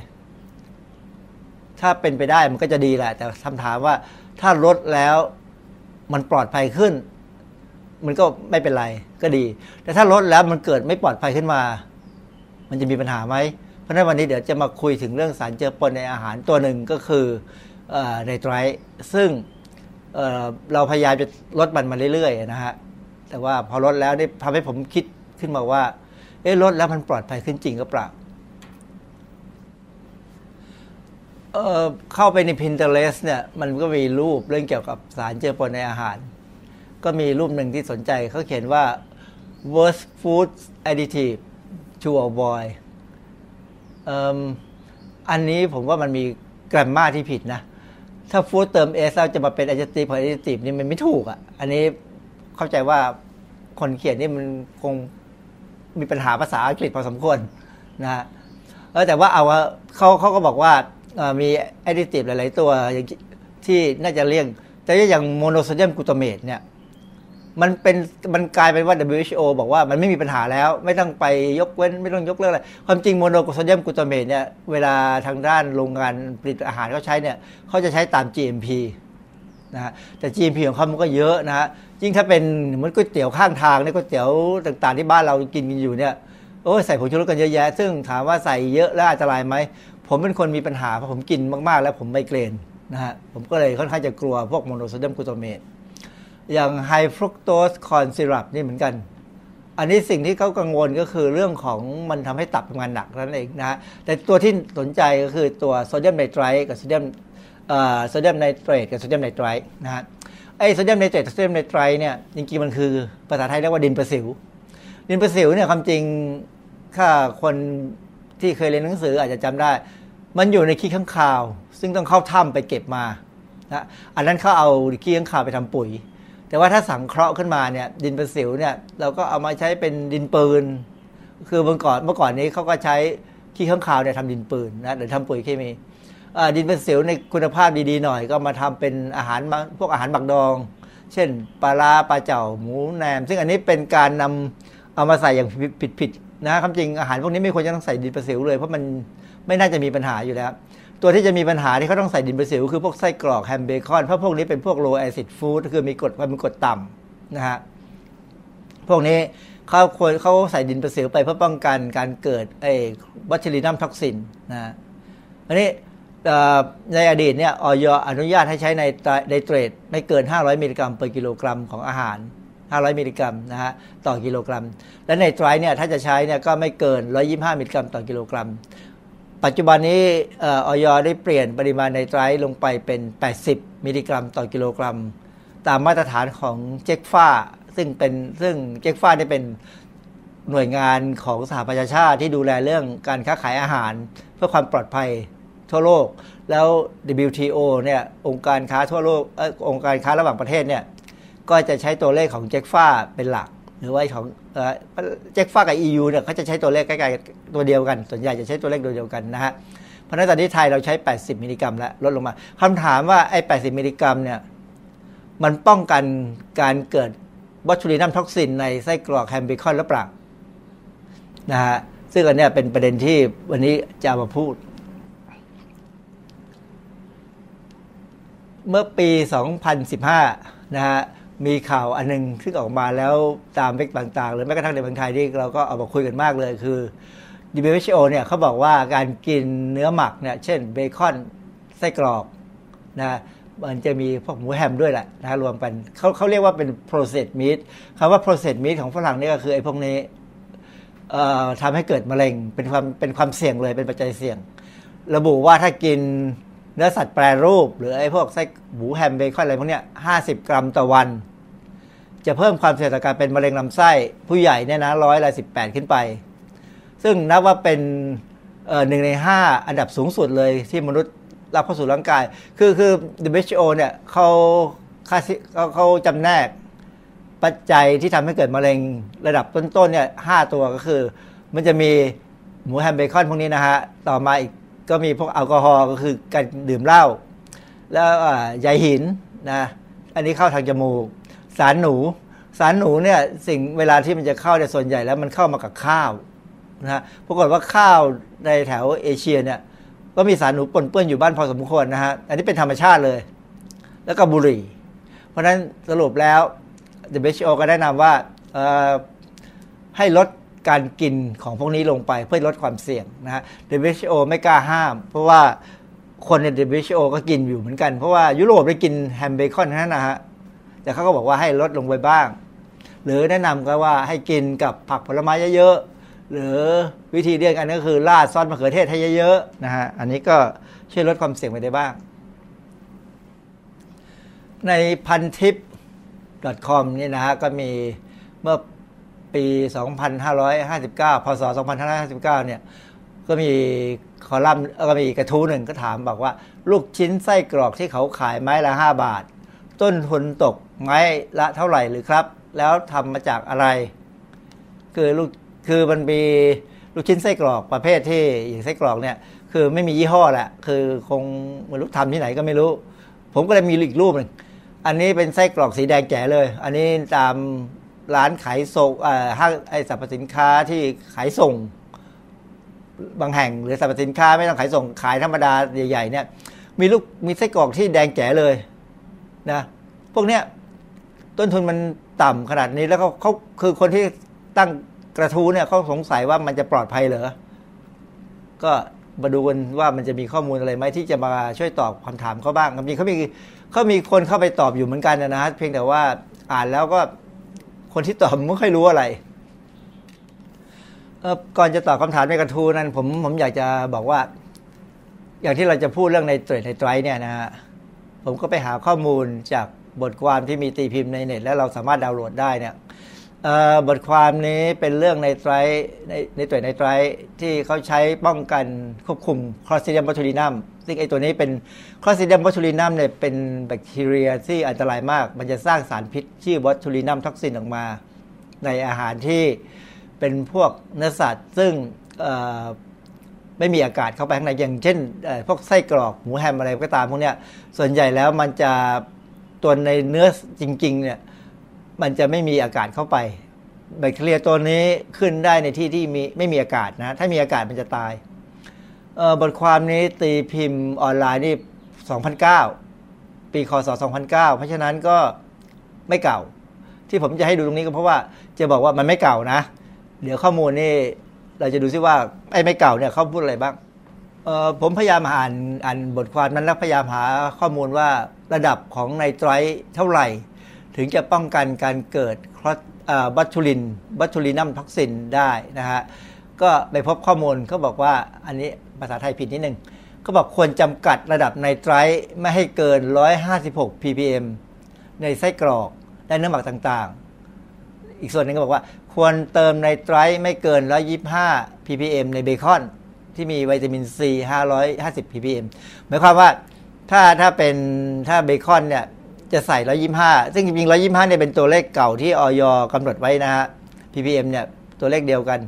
ถ้าเป็นไปได้มันก็จะดีแหละ แต่คำถามว่าถ้าลดแล้วมันปลอดภัยขึ้น มันก็ไม่เป็นไรก็ดี แต่ถ้าลดแล้วมันเกิดไม่ปลอดภัยขึ้นมา มันจะมีปัญหาไหม ราะฉะนั้นวันนี้เดี๋ยวจะมาคุยถึงเรื่องสารเจือปนในอาหารตัวหนึ่งก็คือไนไตรท์ซึ่งเเราพยายามจะลดมันมาเรื่อยๆนะฮะแต่ว่าพอลดแล้วนี่ทำให้ผมคิดขึ้นมาว่าเอ๊ะลดแล้วมันปลอดภัยขึ้นจริงหรือเปล่าเเข้าไปใน Pinterest เนี่ยมันก็มีรูปเรื่องเกี่ยวกับสารเจือปนในอาหาร ก็มีรูปหนึ่งที่สนใจเขาเขียนว่า worst food additive to avoid อันนี้ผมว่ามันมีแกรมมาที่ผิดนะ ถ้าฟู้ดเติมเอสแล้วจะมาเป็น adjective ของ adjective นี่มันไม่ถูกอะ อันนี้เข้าใจว่าคนเขียนนี่มันคงมีปัญหาภาษาอังกฤษพอสมควรนะฮะเออแต่ว่าเอาเขาเขาก็บอกว่าเอ่อมี additive หลาย ๆ ตัวที่น่าจะเลี่ยงแต่อย่างโมโนโซเดียมกลูตาเมตเนี่ย มันเป็นมันกลายเป็นว่า WHO บอกว่ามันไม่มีปัญหาแล้ว ไม่ต้องไปยกเว้นไม่ต้องยกเลิกอะไรความจริงโมโนโซเดียมกลูตาเมตเนี่ยเวลาทางด้านโรงงานผลิตอาหารเขาใช้เนี่ยเขาจะใช้ตาม GMP นะฮะแต่ GMP ของเขามันก็เยอะนะฮะยิ่งถ้าเป็นเหมือนก๋วยเตี๋ยวข้างทางเนี่ยก๋วยเตี๋ยวต่างๆที่บ้านเรากินกันอยู่เนี่ยโอ้ใส่ผงชูรสกันเยอะแยะ ซึ่งถามว่าใส่เยอะแล้วอันตรายไหมผมเป็นคนมีปัญหาเพราะผมกินมากๆ แล้วผมไมเกรนนะฮะผมก็เลยค่อนข้างจะกลัวพวกโมโนโซเดียมกลูตาเมต อย่าง high fructose corn syrup นี่เหมือนกัน อันนี้สิ่งที่เขากังวลก็คือเรื่องของมันทำให้ตับทำงานหนักนั่นเองนะฮะแต่ตัวที่สนใจก็คือตัวโซเดียมไนไตรต์กับโซเดียมโซเดียมไนเตรตกับโซเดียมไนไตรต์นะฮะไอ้โซเดียมไนเตรตโซเดียมไนไตรต์เนี่ยจริงๆมันคือภาษาไทยเรียกว่าดินประสิว ดินประสิวเนี่ยความจริงถ้าคนที่เคยเรียนหนังสืออาจจะจำได้ มันอยู่ในขี้ข้างคาว ซึ่งต้องเข้าถ้ำไปเก็บมานะอันนั้นเขาเอาขี้ข้างคาวไปทำปุ๋ย แต่ว่าถ้าสังเคราะห์ขึ้นมาเนี่ยดินประสิวเนี่ยเราก็เอามาใช้เป็นดินปืน คือเมื่อก่อนเมื่อก่อนนี้เขาก็ใช้ขี้ข้างคาวเนี่ยทำดินปืนนะหรือทำปุ๋ยเคมีดินประสิวในคุณภาพดีๆหน่อย ก็มาทำเป็นอาหารพวกอาหารบักดอง เช่นปลาลาปลาเจ่าหมูแหนม ซึ่งอันนี้เป็นการนเอามาใส่อย่างผิดๆนะความจริงอาหารพวกนี้ไม่ควรจะต้องใส่ดินประสิวเลยเพราะมันไม่น่าจะมีปัญหาอยู่แล้ว ตัวที่จะมีปัญหาที่เขาต้องใส่ดินประสิว คือพวกไส้กรอกแฮมเบคอน เพราะพวกนี้เป็นพวก low acid food คือมีกรดความเป็นกรดต่ำนะฮะพวกนี้เขาควรเขาใส่ดินประสิวไปเพื่อป้องกันการเกิดไอ้ botulinum toxin นะอันนี้ในอดีตเนี่ยอย. อนุญาตให้ใช้ในไดเตรตไม่เกิน 500 มิลลิกรัมต่อกิโลกรัมของอาหาร 500 มิลลิกรัมนะฮะต่อกิโลกรัม และในไตรเนี่ยถ้าจะใช้เนี่ยก็ไม่เกิน 125 มิลลิกรัมต่อกิโลกรัม ปัจจุบันนี้ออยได้เปลี่ยนปริมาณในไตรลงไปเป็น 80 มิลลิกรัมต่อกิโลกรัม ตามมาตรฐานของเจกฟ้า ซึ่งเป็นซึ่งเจกฟ้านี่เป็นหน่วยงานของสหประชาชาติที่ดูแลเรื่องการค้าขายอาหาร เพื่อความปลอดภัยทั่วโลก แล้ว WTO เนี่ยองค์การค้าทั่วโลกอองค์การค้าระหว่างประเทศเนี่ยก็จะใช้ตัวเลขของ JECFA เป็นหลัก หรือว่าของ JECFA กับ EU เนี่ยเขาจะใช้ตัวเลขใกล้ๆตัวเดียวกัน ส่วนใหญ่จะใช้ตัวเลขเดียวกันนะฮะเพราะนั้นตอนนี้ไทยเราใช้ 80 มิลลิกรัมแล้วลดลงมาคำถามว่าไอ้ 80 มิลลิกรัมเนี่ยมันป้องกันการเกิด botulinum toxin ในไส้กรอกแฮมเบคอนหรือเปล่านะฮะซึ่งอันนี้เป็นประเด็นที่วันนี้จะมาพูด เมื่อปี 2015 นะฮะ มีข่าวอันนึงซึ่งออกมาแล้วตามเว็บต่างๆ หรือแม้กระทั่งในเมืองไทยที่เราก็เอามาคุยกันมากเลยคือ WHO เนี่ยเขาบอกว่าการกินเนื้อหมักเนี่ยเช่นเบคอนไส้กรอกนะมันจะมีพวกหมูแฮมด้วยแหละนะรวมกันเขาเขาเรียกว่าเป็น processed meat คำว่า processed meat ของฝรั่งนี่ก็คือไอ้พวกนี้ทำให้เกิดมะเร็งเป็นความเป็นความเสี่ยงเลยเป็นปัจจัยเสี่ยง ระบุว่าถ้ากินเนื้อสัตว์แปรรูป หรือไอ้พวกไส้หมูแฮมเบคอนอะไรพวกเนี้ยห้าสิบกรัมต่อวัน จะเพิ่มความเสี่ยงต่อการเป็นมะเร็งลำไส้ผู้ใหญ่เนี่ยนะร้อยละสิบแปดขึ้นไป ซึ่งนับว่าเป็นหนึ่งในห้าอันดับสูงสุดเลยที่มนุษย์รับเข้าสู่ร่างกาย คือคือ WHO เนี่ยเขาเขาเขาจำแนกปัจจัยที่ทำให้เกิดมะเร็งระดับต้นๆเนี่ยห้าตัวก็คือ มันจะมีหมูแฮมเบคอนพวกนี้นะฮะ ต่อมาอีกก็มีพวกแอลกอฮอล์ก็คือการดื่มเหล้าแล้วใยหินนะ อันนี้เข้าทางจมูก สารหนู สารหนูเนี่ยสิ่งเวลาที่มันจะเข้าเนี่ยส่วนใหญ่แล้วมันเข้ามากับข้าวนะฮะปรากฏว่าข้าวในแถวเอเชียเนี่ยก็มีสารหนูปนเปื้อนอยู่บ้านพอสมควรนะฮะ อันนี้เป็นธรรมชาติเลย แล้วก็บุหรี่ เพราะฉะนั้นสรุปแล้ว WHO ก็แนะนำว่าให้ลดการกินของพวกนี้ลงไปเพื่อลดความเสี่ยงนะฮะ WHO ไม่กล้าห้าม เพราะว่าคนใน WHO ก็กินอยู่เหมือนกัน เพราะว่ายุโรปได้กินแฮมเบคอนนั่นนะฮะ แต่เขาก็บอกว่าให้ลดลงไปบ้าง หรือแนะนำก็ว่าให้กินกับผักผลไม้เยอะๆหรือวิธีเรียกอันนี้ก็คือราดซอสมะเขือเทศให้เยอะๆนะฮะอันนี้ก็ช่วยลดความเสี่ยงไปได้บ้าง ในพันทิป .com นี่นะฮะก็มีเมื่อปี 2559 พศ 2559 เนี่ย ก็มีคอลัมน์ก็มีกระทู้หนึ่งก็ถามบอกว่า ลูกชิ้นไส้กรอกที่เขาขายไม้ละ 5 บาท ต้นทุนตกไม้ละเท่าไหร่หรือครับ แล้วทำมาจากอะไร คือลูกคือมันมีลูกชิ้นไส้กรอกประเภทที่อย่างไส้กรอกเนี่ย คือไม่มียี่ห้อแหละ คือคงไม่รู้ทำที่ไหนก็ไม่รู้ ผมก็เลยมีอีกรูปหนึ่งอันนี้เป็นไส้กรอกสีแดงแจ๋เลย อันนี้ตามร้านขายส่งห้างไอสรรพสินค้าที่ขายส่ง บางแห่งหรือสรรพสินค้าไม่ต้องขายส่งขายธรรมดาใหญ่ๆเนี่ย มีลูกมีไส้กรอกที่แดงแจ๋เลย นะพวกเนี้ยต้นทุนมันต่ำขนาดนี้แล้วเขาเขาคือคนที่ตั้งกระทู้เนี่ยเขาสงสัยว่ามันจะปลอดภัยเหรอ ก็มาดูกันว่ามันจะมีข้อมูลอะไรไหมที่จะมาช่วยตอบคำถามเขาบ้างจริงเขามีเขามีคนเข้าไปตอบอยู่เหมือนกันนะฮะเพียงแต่ว่าอ่านแล้วก็คนที่ตอบไม่ค่อยรู้อะไรก่อนจะตอบคำถามในกระทู้นั้นผมผมอยากจะบอกว่า อย่างที่เราจะพูดเรื่องในเตรดในไตรเนี่ยนะฮะ ผมก็ไปหาข้อมูลจากบทความที่มีตีพิมพ์ในเน็ต แล้วเราสามารถดาวน์โหลดได้เนี่ยบทความนี้เป็นเรื่องไนไตรต์ในในตัวไนไตรต์ที่เขาใช้ป้องกันควบคุม Clostridium botulinum ซึ่งไอตัวนี้เป็น Clostridium botulinum เนี่ยเป็นแบคทีเรียที่อันตรายมาก มันจะสร้างสารพิษชื่อ botulinum toxin ออกมา ในอาหารที่เป็นพวกเนื้อสัตว์ซึ่ง ไม่มีอากาศเข้าไปข้างในอย่างเช่นพวกไส้กรอกหมูแฮมอะไรก็ตามพวกนี้ส่วนใหญ่แล้วมันจะตัวในเนื้อจริงๆเนี่ยมันจะไม่มีอากาศเข้าไป แบคทีเรียตัวนี้ขึ้นได้ในที่ที่มีไม่มีอากาศนะถ้ามีอากาศมันจะตายบทความนี้ตีพิมพ์ออนไลน์นี่2009 ปีคศ2009 เพราะฉะนั้นก็ไม่เก่า ที่ผมจะให้ดูตรงนี้ก็เพราะว่าจะบอกว่ามันไม่เก่านะ เดี๋ยวข้อมูลนี่ เราจะดูซิว่าไอ้ไม่เก่าเนี่ยเขาพูดอะไรบ้างผมพยายามอ่านอ่านบทความนั้นแล้วพยายามหาข้อมูลว่าระดับของไนไตรเท่าไหร่ ถึงจะป้องกันการเกิดบัตทูลิน บัตทูลินัมท็อกซินได้นะฮะก็ไปพบข้อมูลเขาบอกว่าอันนี้ภาษาไทยผิดนิดนึงเขาบอกควรจำกัดระดับไนไตรไม่ให้เกิน 156 ppm ในไส้กรอกและเนื้อหมักต่างๆ อีกส่วนหนึ่งก็บอกว่า ควรเติมไนไตรไม่เกิน 125 ppm ในเบคอน ที่มีวิตามินซี550 ppm หมายความว่าถ้าถ้าเป็นถ้าเบคอนเนี่ยจะใส่ 125 ซึ่งจริงๆ 125 เนี่ยเป็นตัวเลขเก่าที่ออยกำหนดไว้นะฮะ ppm เนี่ยตัวเลขเดียวกัน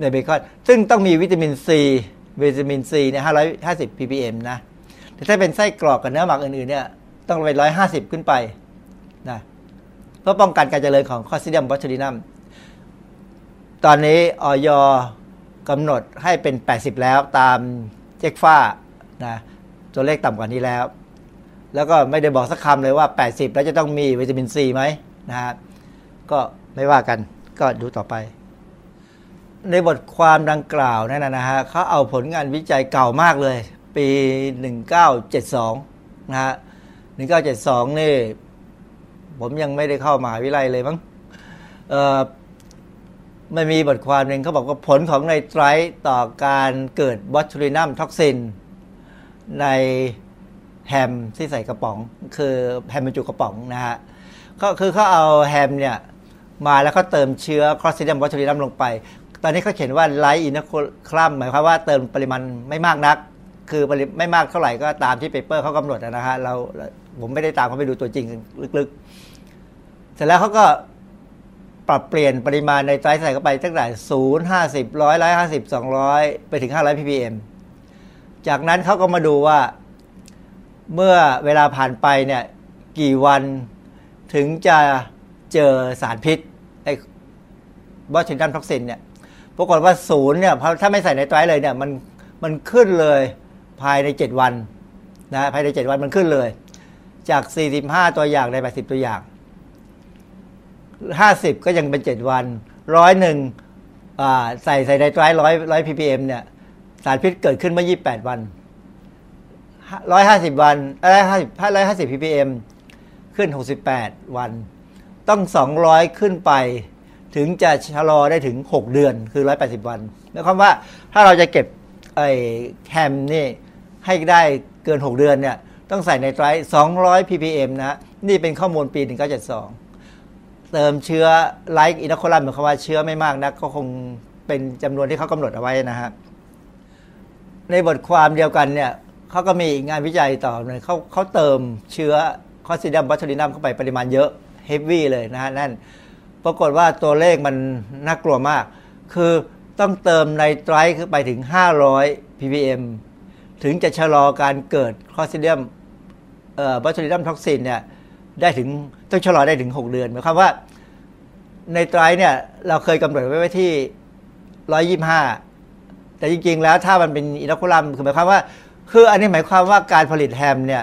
ในเบคอน ซึ่งต้องมีวิตามินซีวิตามินซีเนี่ย550 ppm นะ แต่ถ้าเป็นไส้กรอกกับเนื้อหมักอื่นๆ เนี่ยต้องเป็น150 ขึ้นไปนะ เพื่อป้องกันการเจริญของ Clostridium botulinum ตอนนี้อย.กำหนดให้เป็น 80 แล้วตาม JECFA นะตัวเลขต่ำกว่านี้แล้ว แล้วก็ไม่ได้บอกสักคำเลยว่า 80 แล้วจะต้องมีวิตามินซีไหมนะฮะก็ไม่ว่ากันก็ดูต่อไป ในบทความดังกล่าวนั่นนะฮะเขาเอาผลงานวิจัยเก่ามากเลย ปี 1972 นะฮะ 1972 นี่ ผมยังไม่ได้เข้ามหาวิทยาลัยเลยมั้งเออ มันมีบทความหนึ่งเขาบอกว่าผลของไนไตรต์ต่อการเกิด botulinum toxin ในแฮมที่ใส่กระป๋อง คือแฮมบรรจุกระป๋องนะฮะก็คือเขาเอาแฮมเนี่ยมาแล้วเขาเติมเชื้อ Clostridium botulinum ลงไป ตอนนี้เขาเขียนว่า light inoculum หมายความว่าเติมปริมาณไม่มากนัก คือไม่มากเท่าไหร่ก็ตามที่ paper เขากำหนดนะฮะเราผมไม่ได้ตามเขาไปดูตัวจริงลึกๆ เสร็จแล้วเขาก็ ปรับเปลี่ยนปริมาณไนไตรต์ใส่เข้าไปตั้งแต่ศูนย์ห้าสิบร้อยร้อยห้าสิบสองร้อยไปถึงห้าร้อย ppm จากนั้นเขาก็มาดูว่า เมื่อเวลาผ่านไปเนี่ยกี่วันถึงจะเจอสารพิษไอ้ botulinum toxin เนี่ยปรากฏว่าศูนย์เนี่ยถ้าไม่ใส่ไนไตรต์เลยเนี่ยมันมันขึ้นเลยภายใน 7 วันนะภายใน 7 วันมันขึ้นเลย จาก 45 ตัวอย่างใน 80 ตัวอย่าง ห้าสิบก็ยังเป็นเจ็ดวันร้อยหนึ่งใส่ใส่ไนไตรต์ร้อยร้อย ppm เนี่ย สารพิษเกิดขึ้นเมื่อ 28 วัน 150 วันร้อยห้าสิบร้อยห้าสิบห้าร้อยห้าสิบ ppm ขึ้นหกสิบแปดวัน ต้องสองร้อยขึ้นไป ถึงจะชะลอได้ถึงหกเดือนคือร้อยแปดสิบวันหมายความว่าถ้าเราจะเก็บไอ้แคมนี่ให้ได้เกินหกเดือนเนี่ย ต้องใส่ในไตร้อย ppm นะ นี่เป็นข้อมูลปีหนึ่งเก้าเจ็ดสอง เติมเชื้อไลค์อินโคลัมหมายความว่าเชื้อไม่มากนะก็คงเป็นจำนวนที่เขากำหนดเอาไว้นะฮะในบทความเดียวกันเนี่ยเขาก็มีงานวิจัยต่อเลยเขาเขาเติมเชื้อ Clostridium botulinum เข้าไปปริมาณเยอะ heavy เลยนะฮะนั่นปรากฏว่าตัวเลขมันน่ากลัวมาก คือต้องเติมไนไตรต์ขึ้นไปถึง 500 ppm ถึงจะชะลอการเกิด Clostridium botulinum toxin เนี่ย ได้ถึงต้องชะลอได้ถึง 6 เดือนหมายความว่า ไนไตรต์เนี่ย เราเคยกำหนดไว้ไว้ที่ 125 แต่จริง ๆ แล้วถ้ามันเป็น inoculum คือหมายความว่า คืออันนี้หมายความว่าการผลิตแฮมเนี่ย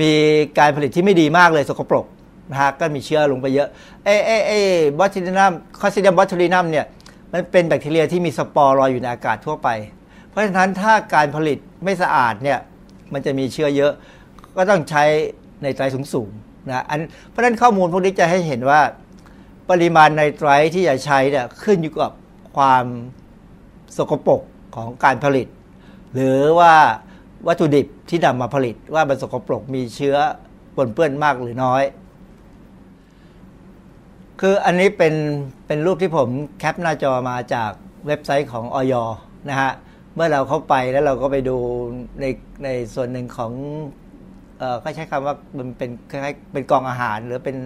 มีการผลิตที่ไม่ดีมากเลยสกปรกนะฮะก็มีเชื้อลงไปเยอะเอ้เอ้เอ้ botulinum Clostridium botulinum เนี่ยมันเป็นแบคทีเรียที่มีสปอร์ลอยอยู่ในอากาศทั่วไป เพราะฉะนั้นถ้าการผลิตไม่สะอาดเนี่ยมันจะมีเชื้อเยอะ ก็ต้องใช้ไนไตรต์สูงๆ นะอันเพราะฉะนั้นข้อมูลพวกนี้จะให้เห็นว่าปริมาณไนไตรที่จะใช้เนี่ยขึ้นอยู่กับความสกปรกของการผลิต หรือว่าวัตถุดิบที่นำมาผลิตว่ามันสกปรกมีเชื้อปนเปื้อนมากหรือน้อย คืออันนี้เป็นเป็นรูปที่ผมแคปหน้าจอมาจากเว็บไซต์ของออยนะฮะเมื่อเราเข้าไปแล้วเราก็ไปดูในในส่วนหนึ่งของ ก็ใช้คำว่ามันเป็นคล้ายๆเป็นกองอาหาร หรือเป็น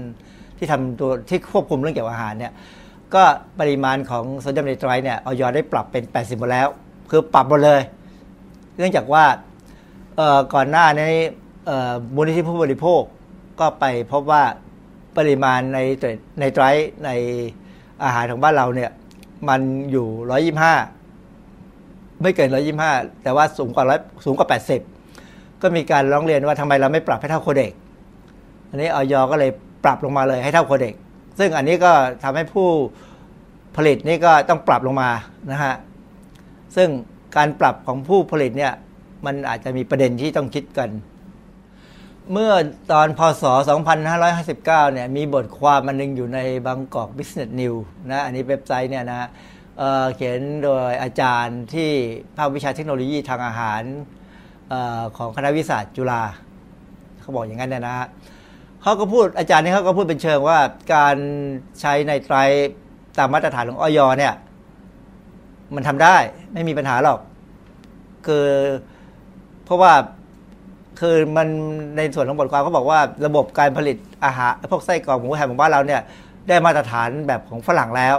ที่ทำตัวที่ควบคุมเรื่องเกี่ยวกับอาหารเนี่ยก็ปริมาณของโซเดียมไนไตรท์เนี่ยออยได้ปรับเป็น 80หมดแล้ว คือปรับหมดเลย เนื่องจากว่าเออก่อนหน้านี้เออมูลนิธิผู้บริโภคก็ไปพบว่าปริมาณในในไตรท์ในอาหารของบ้านเราเนี่ยมันอยู่ 125 ไม่เกิน 125 แต่ว่าสูงกว่าร้อยสูงกว่า 80 ก็มีการร้องเรียนว่าทำไมเราไม่ปรับให้เท่าโคเด็ก อันนี้ออยก็เลยปรับลงมาเลยให้เท่าโคเด็ก ซึ่งอันนี้ก็ทำให้ผู้ผลิตนี่ก็ต้องปรับลงมานะฮะ ซึ่งการปรับของผู้ผลิตเนี่ยมันอาจจะมีประเด็นที่ต้องคิดกัน เมื่อตอนพศ 2559 เนี่ยมีบทความมันนึงอยู่ในบางกอก Business News นะอันนี้เว็บไซต์เนี่ยนะเเขียนโดยอาจารย์ที่ภาควิชาเทคโนโลยีทางอาหาร ของคณะวิศาสตร์จุฬาเขาบอกอย่างนั้นเนี่ยนะฮะเขาก็พูดอาจารย์นี่เขาก็พูดเป็นเชิงว่าการใช้ในไตรตามมาตรฐานของออยเนี่ยมันทำได้ไม่มีปัญหาหรอก คือเพราะว่าคือมันในส่วนของบทความเขาบอกว่าระบบการผลิตอาหารพวกไส้กรอกหมูแฮมของบ้านเราเนี่ยได้มาตรฐานแบบของฝรั่งแล้ว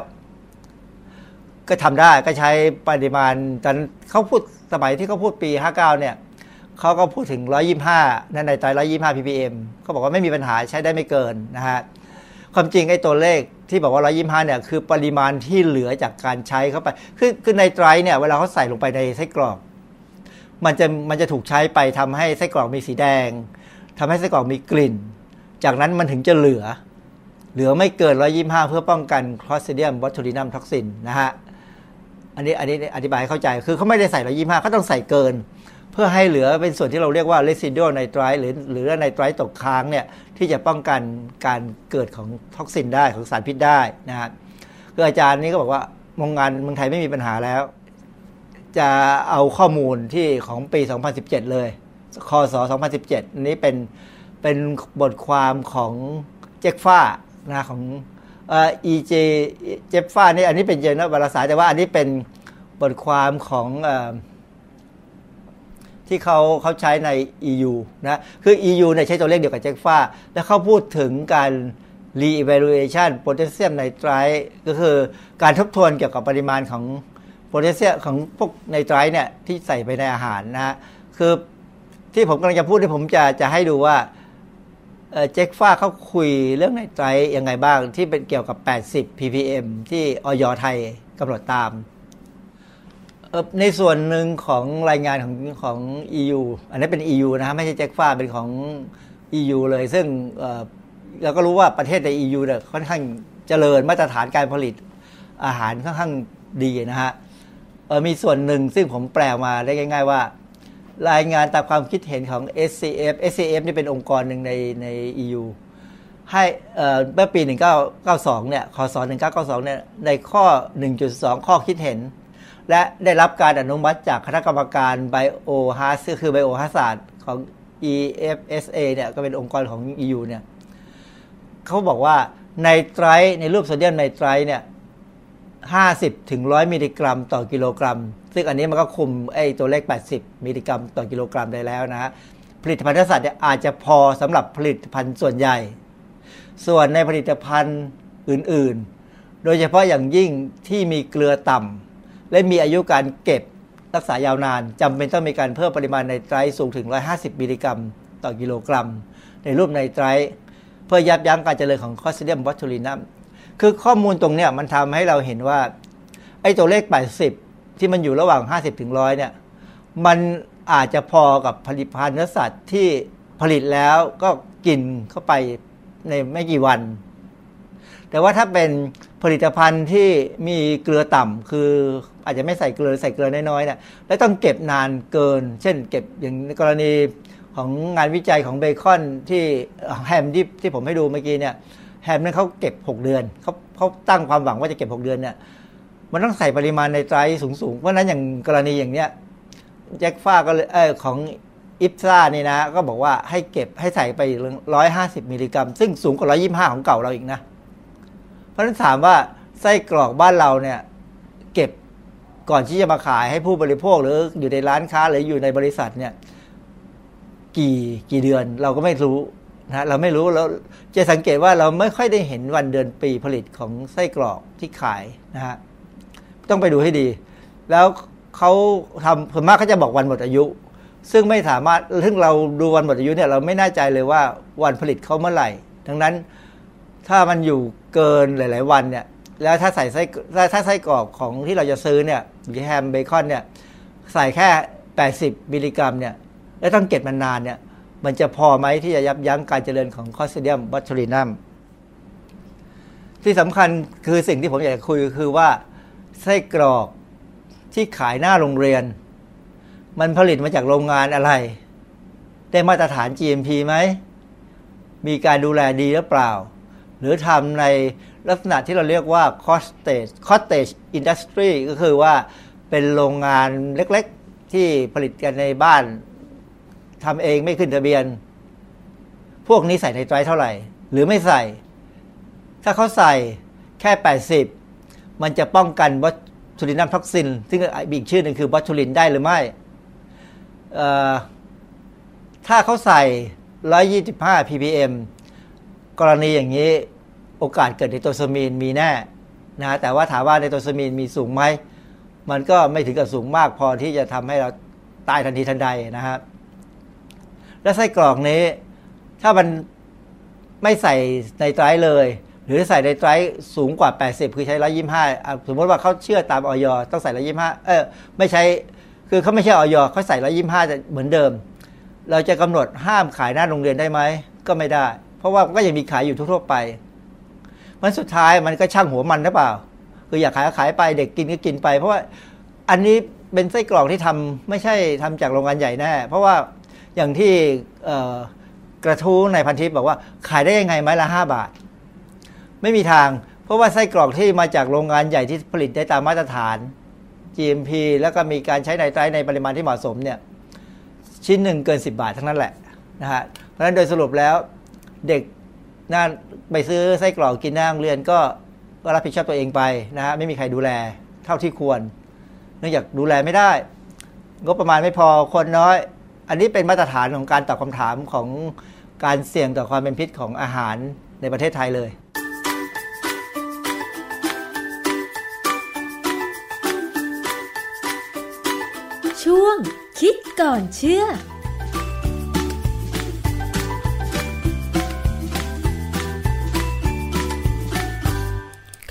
ก็ทำได้ก็ใช้ปริมาณตอนเขาพูดสมัยที่เขาพูดปี 59 เนี่ย เขาก็พูดถึง 125 นั่นในไตร125 ppm เขาบอกว่าไม่มีปัญหาใช้ได้ไม่เกินนะฮะความจริงไอ้ตัวเลขที่บอกว่า 125 เนี่ยคือปริมาณที่เหลือจากการใช้เข้าไป คือคือในไตรเนี่ยเวลาเขาใส่ลงไปในไส้กรอก มันจะมันจะถูกใช้ไปทำให้ไส้กรอกมีสีแดงทำให้ไส้กรอกมีกลิ่น จากนั้นมันถึงจะเหลือ เหลือไม่เกิน 125 เพื่อป้องกัน Clostridium botulinum toxin นะฮะอันนี้อันนี้อธิบายให้เข้าใจคือเขาไม่ได้ใส่ 125เขาต้องใส่เกิน เพื่อให้เหลือเป็นส่วนที่เราเรียกว่า residual nitrite หรือหรือไนไตรตกค้างเนี่ยที่จะป้องกันการเกิดของท็อกซินได้ของสารพิษได้นะฮะคืออาจารย์นี้ก็บอกว่าโรงงานเมืองไทยไม่มีปัญหาแล้ว จะเอาข้อมูลที่ของปี 2017 เลย คศ 2017 นี้เป็นเป็นบทความของเจคฟ้านะของเอ่อ EJ เจฟฟ้านี่อันนี้เป็นเจนวารสารแต่ว่าอันนี้เป็นบทความของเอ่อ ที่เขาเขาใช้ใน EU นะคือ EU เนี่ยใช้ตัวเลขเดียวกับเจคฟ้า แล้วเขาพูดถึงการ re-evaluation potassium nitrite ก็คือการทบทวนเกี่ยวกับปริมาณของโพแทสเซียมของพวกไนไตรท์เนี่ยที่ใส่ไปในอาหารนะฮะคือที่ผมกำลังจะพูดที่ผมจะจะให้ดูว่าเจ็คฟ้าเขาคุยเรื่องไนไตรท์ยังไงบ้างที่เป็นเกี่ยวกับ 80 ppm ที่ออยไทยกำหนดตาม ในส่วนหนึ่งของรายงานของของ EU อันนี้เป็น EU นะฮะไม่ใช่เจ็คฟ้าเป็นของ EU เลย ซึ่งเราก็รู้ว่าประเทศใน EU เนี่ยค่อนข้างเจริญมาตรฐานการผลิตอาหารค่อนข้างดีนะฮะมีส่วนหนึ่งซึ่งผมแปลมาได้ง่าย ๆว่า รายงานตามความคิดเห็นของ SCF SCF นี่เป็นองค์กรหนึ่งในใน EU ให้เมื่อปี 1992 เนี่ยคศ1992 เนี่ย ในข้อ 1.2 ข้อคิดเห็น และได้รับการอนุมัติจากคณะกรรมการไบโอฮาสคือไบโอฮาศาสตร์ของ EFSA เนี่ยก็เป็นองค์กรของ EU เนี่ยเขาบอกว่าไนไตรในรูปโซเดียมไนไตรเนี่ย50ถึง100มิลลิกรัมต่อกิโลกรัม ซึ่งอันนี้มันก็คุมไอ้ตัวเลข 80 มิลลิกรัมต่อกิโลกรัมได้แล้วนะฮะผลิตภัณฑ์สัตว์เนี่ยอาจจะพอสำหรับผลิตภัณฑ์ส่วนใหญ่ ส่วนในผลิตภัณฑ์อื่น ๆ โดยเฉพาะอย่างยิ่งที่มีเกลือต่ำ และมีอายุการเก็บรักษายาวนานจำเป็นต้องมีการเพิ่มปริมาณไนไตรสูงถึง 150 มิลลิกรัม ต่อกิโลกรัม ในรูปไนไตรเพื่อยับยั้งการเจริญของคอสเดียมบอทูลินัมคือข้อมูลตรงเนี้ยมันทำให้เราเห็นว่า ไอ้ตัวเลข 80 ที่มันอยู่ระหว่าง 50ถึงร้อยเนี่ยมันอาจจะพอกับผลิตภัณฑ์เนื้อสัตว์ที่ผลิตแล้วก็กินเข้าไปในไม่กี่วัน แต่ว่าถ้าเป็นผลิตภัณฑ์ที่มีเกลือต่ำคือ อาจจะไม่ใส่เกลือใส่เกลือน้อยๆเนี่ยและต้องเก็บนานเกิน เช่น เก็บอย่างกรณีของงานวิจัยของเบคอนที่แฮมที่ที่ผมให้ดูเมื่อกี้เนี่ยแฮมนั้นเขาเก็บ 6 เดือนเขาเขาตั้งความหวังว่าจะเก็บ 6 เดือนเนี่ยมันต้องใส่ปริมาณในไตรสูงๆ เพราะนั้นอย่างกรณีอย่างเนี้ยแจ็คฟ้าก็เลยเออของอิฟซ่านี่นะ ก็บอกว่าให้เก็บให้ใส่ไปร้อยห้าสิบมิลลิกรัม ซึ่งสูงกว่าร้อยี่ห้าของเก่าเราอีกนะ เพราะฉะนั้นถามว่าไส้กรอกบ้านเราเนี่ย เก็บ ก่อนที่จะมาขายให้ผู้บริโภคหรืออยู่ในร้านค้าหรืออยู่ในบริษัทเนี่ย กี่กี่เดือนเราก็ไม่รู้นะเราไม่รู้แล้วจะสังเกตว่าเราไม่ค่อยได้เห็นวันเดือนปีผลิตของไส้กรอกที่ขายนะฮะต้องไปดูให้ดี แล้วเขาทำส่วนมากเขาจะบอกวันหมดอายุ ซึ่งไม่สามารถซึ่งเราดูวันหมดอายุเนี่ยเราไม่แน่ใจเลยว่าวันผลิตเขาเมื่อไหร่ ดังนั้นถ้ามันอยู่เกินหลาย ๆ วันเนี่ยแล้วถ้าใส่ไส้ถ้าไส้กรอกของที่เราจะซื้อเนี่ย แฮมเบคอนเนี่ยใส่แค่ 80 มิลลิกรัมเนี่ยแล้วต้องเก็บมันนานเนี่ยมันจะพอไหมที่จะยับยั้งการเจริญของคอสเดียมบอทูลินัมที่สำคัญคือสิ่งที่ผมอยากจะคุยคือว่าไส้กรอกที่ขายหน้าโรงเรียน มันผลิตมาจากโรงงานอะไร ได้มาตรฐาน GMP ไหม มีการดูแลดีหรือเปล่า หรือทำใน ลักษณะที่เราเรียกว่า cottage cottage industry ก็คือว่าเป็นโรงงานเล็กๆ ที่ผลิตกันในบ้านทำเองไม่ขึ้นทะเบียน พวกนี้ใส่ในไตรเท่าไหร่ หรือไม่ใส่ ถ้าเขาใส่แค่ 80 มันจะป้องกันบอทูลินัมท็อกซิน ซึ่งอีกชื่อหนึ่งคือบอทูลินได้หรือไม่ ถ้าเขาใส่ 125 ppm กรณีอย่างนี้ โอกาสเกิดในตัวสมีนมีแน่นะแต่ว่าถามว่าในตัวสมีนมีสูงไหม มันก็ไม่ถึงกับสูงมากพอที่จะทำให้เราตายทันทีทันใดนะครับ และไส้กรอกนี้ ถ้ามันไม่ใส่ในไตรเลย หรือใส่ในไตรสูงกว่า 80 คือใช้125สมมติว่าเขาเชื่อตามออยต้องใส่125เออไม่ใช้คือเขาไม่ใช่ออยเขาใส่125จะเหมือนเดิม เราจะกำหนดห้ามขายหน้าโรงเรียนได้ไหมก็ไม่ได้ เพราะว่าก็ยังมีขายอยู่ทั่วไป มันสุดท้ายมันก็ช่างหัวมันหรือเปล่า คืออยากขายก็ขายไปเด็กกินก็กินไป เพราะว่าอันนี้เป็นไส้กรอกที่ทำไม่ใช่ทำจากโรงงานใหญ่แน่เพราะว่าอย่างที่กระทู้ในพันทิปบอกว่าขายได้ยังไงไม้ละห้าบาท ไม่มีทาง เพราะว่าไส้กรอกที่มาจากโรงงานใหญ่ที่ผลิตได้ตามมาตรฐาน GMP แล้วก็มีการใช้ไนไตรในปริมาณที่เหมาะสมเนี่ยชิ้นหนึ่งเกิน 10 บาททั้งนั้นแหละนะฮะเพราะฉะนั้นโดยสรุปแล้วเด็ก น่าไปซื้อไส้กรอกกินหน้าโรงเรียนก็ก็รับผิดชอบตัวเองไปนะฮะไม่มีใครดูแลเท่าที่ควร เนื่องจากดูแลไม่ได้งบประมาณไม่พอคนน้อย อันนี้เป็นมาตรฐานของการตอบคำถามของการเสี่ยงต่อความเป็นพิษของอาหารในประเทศไทยเลย ช่วงคิดก่อนเชื่อ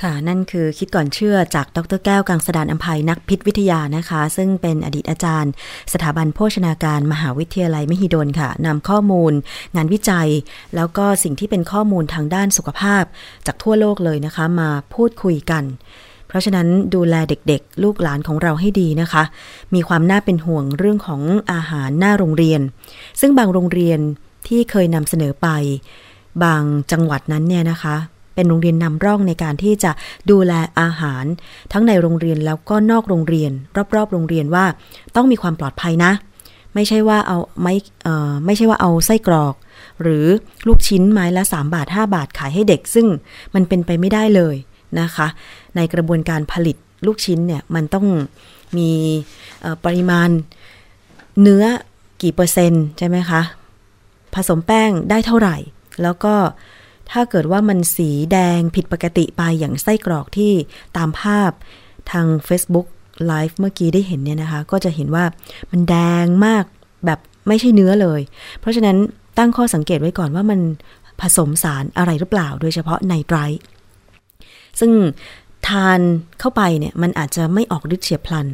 ค่ะนั่นคือคิดก่อนเชื่อจากดรแก้วกังสดานอัมภัยนักพิษวิทยานะคะ ซึ่งเป็นอดีตอาจารย์ สถาบันโภชนาการมหาวิทยาลัยมหิดลค่ะนำข้อมูล งานวิจัย แล้วก็สิ่งที่เป็นข้อมูลทางด้านสุขภาพ จากทั่วโลกเลยนะคะ มาพูดคุยกัน เพราะฉะนั้นดูแลเด็กๆ ลูกหลานของเราให้ดีนะคะ มีความน่าเป็นห่วงเรื่องของอาหารหน้าโรงเรียน ซึ่งบางโรงเรียนที่เคยนำเสนอไป บางจังหวัดนั้นเนี่ยนะคะ เป็นโรงเรียนนำร่องในการที่จะดูแลอาหาร ทั้งในโรงเรียนแล้วก็นอกโรงเรียน รอบๆ โรงเรียนว่าต้องมีความปลอดภัยนะ ไม่ใช่ว่าเอาไม่ไม่ใช่ว่าเอาไส้กรอก หรือลูกชิ้นไม้ละ 3 บาท 5 บาทขายให้เด็ก ซึ่งมันเป็นไปไม่ได้เลยนะคะ ในกระบวนการผลิตลูกชิ้นเนี่ยมันต้องมีปริมาณเนื้อกี่เปอร์เซ็นต์ใช่ไหมคะ ผสมแป้งได้เท่าไหร่ แล้วก็ ถ้าเกิดว่ามันสีแดงผิดปกติไปอย่างไส้กรอกที่ตามภาพทาง Facebook Live เมื่อกี้ได้เห็นเนี่ยนะคะ ก็จะเห็นว่ามันแดงมากแบบไม่ใช่เนื้อเลย เพราะฉะนั้นตั้งข้อสังเกตไว้ก่อนว่ามันผสมสารอะไรหรือเปล่า โดยเฉพาะไนไตรซึ่ง ทานเข้าไปเนี่ยมันอาจจะไม่ออกฤทธิ์เฉียบพลัน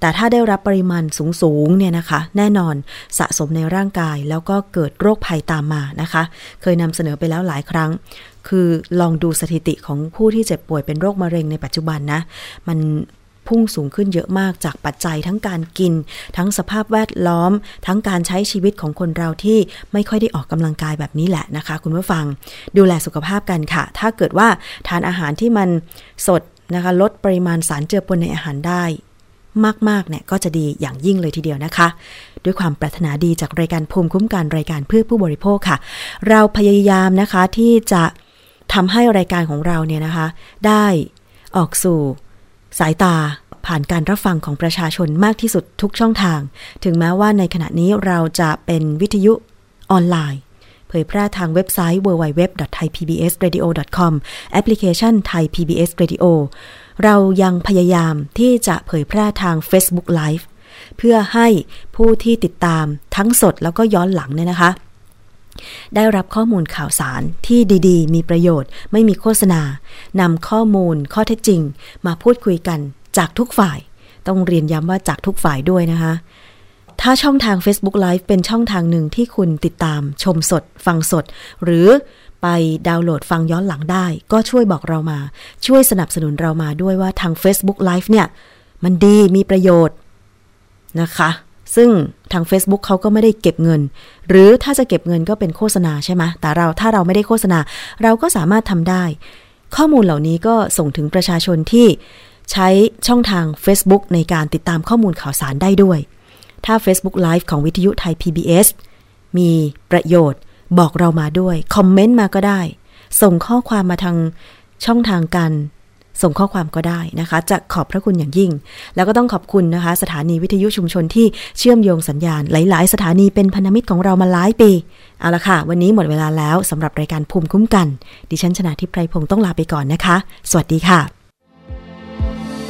แต่ถ้าได้รับปริมาณสูงๆเนี่ยนะคะ แน่นอนสะสมในร่างกายแล้วก็เกิดโรคภัยตามมานะคะ เคยนำเสนอไปแล้วหลายครั้ง คือลองดูสถิติของผู้ที่เจ็บป่วยเป็นโรคมะเร็งในปัจจุบันนะ มันพุ่งสูงขึ้นเยอะมากจากปัจจัยทั้งการกิน ทั้งสภาพแวดล้อม ทั้งการใช้ชีวิตของคนเราที่ไม่ค่อยได้ออกกำลังกายแบบนี้แหละนะคะ คุณผู้ฟัง ดูแลสุขภาพกันค่ะ ถ้าเกิดว่าทานอาหารที่มันสด นะคะลดปริมาณสารเจือปนในอาหารได้ มากๆเนี่ยก็จะดีอย่างยิ่งเลยทีเดียวนะคะ ด้วยความปรารถนาดีจากรายการภูมิคุ้มกันรายการเพื่อผู้บริโภคค่ะ เราพยายามนะคะที่จะทำให้รายการของเราเนี่ยนะคะ ได้ออกสู่สายตาผ่านการรับฟังของประชาชนมากที่สุดทุกช่องทาง ถึงแม้ว่าในขณะนี้เราจะเป็นวิทยุออนไลน์ ผยแพร่ทางเว็บไซต์ www.thaipbsradio.com แอปพลิเคชัน Thai PBS Radio เรายังพยายามที่จะเผยแพร่ทาง Facebook Live เพื่อให้ผู้ที่ติดตามทั้งสดแล้วก็ย้อนหลังเนี่ยนะคะ ได้รับข้อมูลข่าวสารที่ดีๆ มีประโยชน์ ไม่มีโฆษณานำข้อมูลข้อเท็จจริง มาพูดคุยกันจากทุกฝ่าย ต้องเรียนย้ำว่าจากทุกฝ่ายด้วยนะคะ ถ้าช่องทาง Facebook Live เป็นช่องทางหนึ่งที่คุณติดตามชมสด ฟังสด หรือไปดาวน์โหลดฟังย้อนหลังได้ ก็ช่วยบอกเรามา ช่วยสนับสนุนเรามาด้วยว่าทาง Facebook Live เนี่ย มันดีมีประโยชน์นะคะ ซึ่งทาง Facebook เขาก็ไม่ได้เก็บเงิน หรือถ้าจะเก็บเงินก็เป็นโฆษณาใช่ไหมแต่เราถ้าเราไม่ได้โฆษณา เราก็สามารถทำได้ ข้อมูลเหล่านี้ก็ส่งถึงประชาชนที่ใช้ช่องทาง Facebook ในการติดตามข้อมูลข่าวสารได้ด้วย ถ้า Facebook Live ของวิทยุไทย PBS มีประโยชน์บอกเรามาด้วย คอมเมนต์มาก็ได้ ส่งข้อความมาทางช่องทางการส่งข้อความก็ได้นะคะ จะขอบพระคุณอย่างยิ่ง แล้วก็ต้องขอบคุณนะคะ สถานีวิทยุชุมชนที่เชื่อมโยงสัญญาณ หลาย ๆ สถานีเป็นพันธมิตรของเรามาหลายปี เอาละค่ะ วันนี้หมดเวลาแล้วสำหรับรายการภูมิคุ้มกัน ดิฉันชนะทิพไพรพงศ์ต้องลาไปก่อนนะคะ สวัสดีค่ะ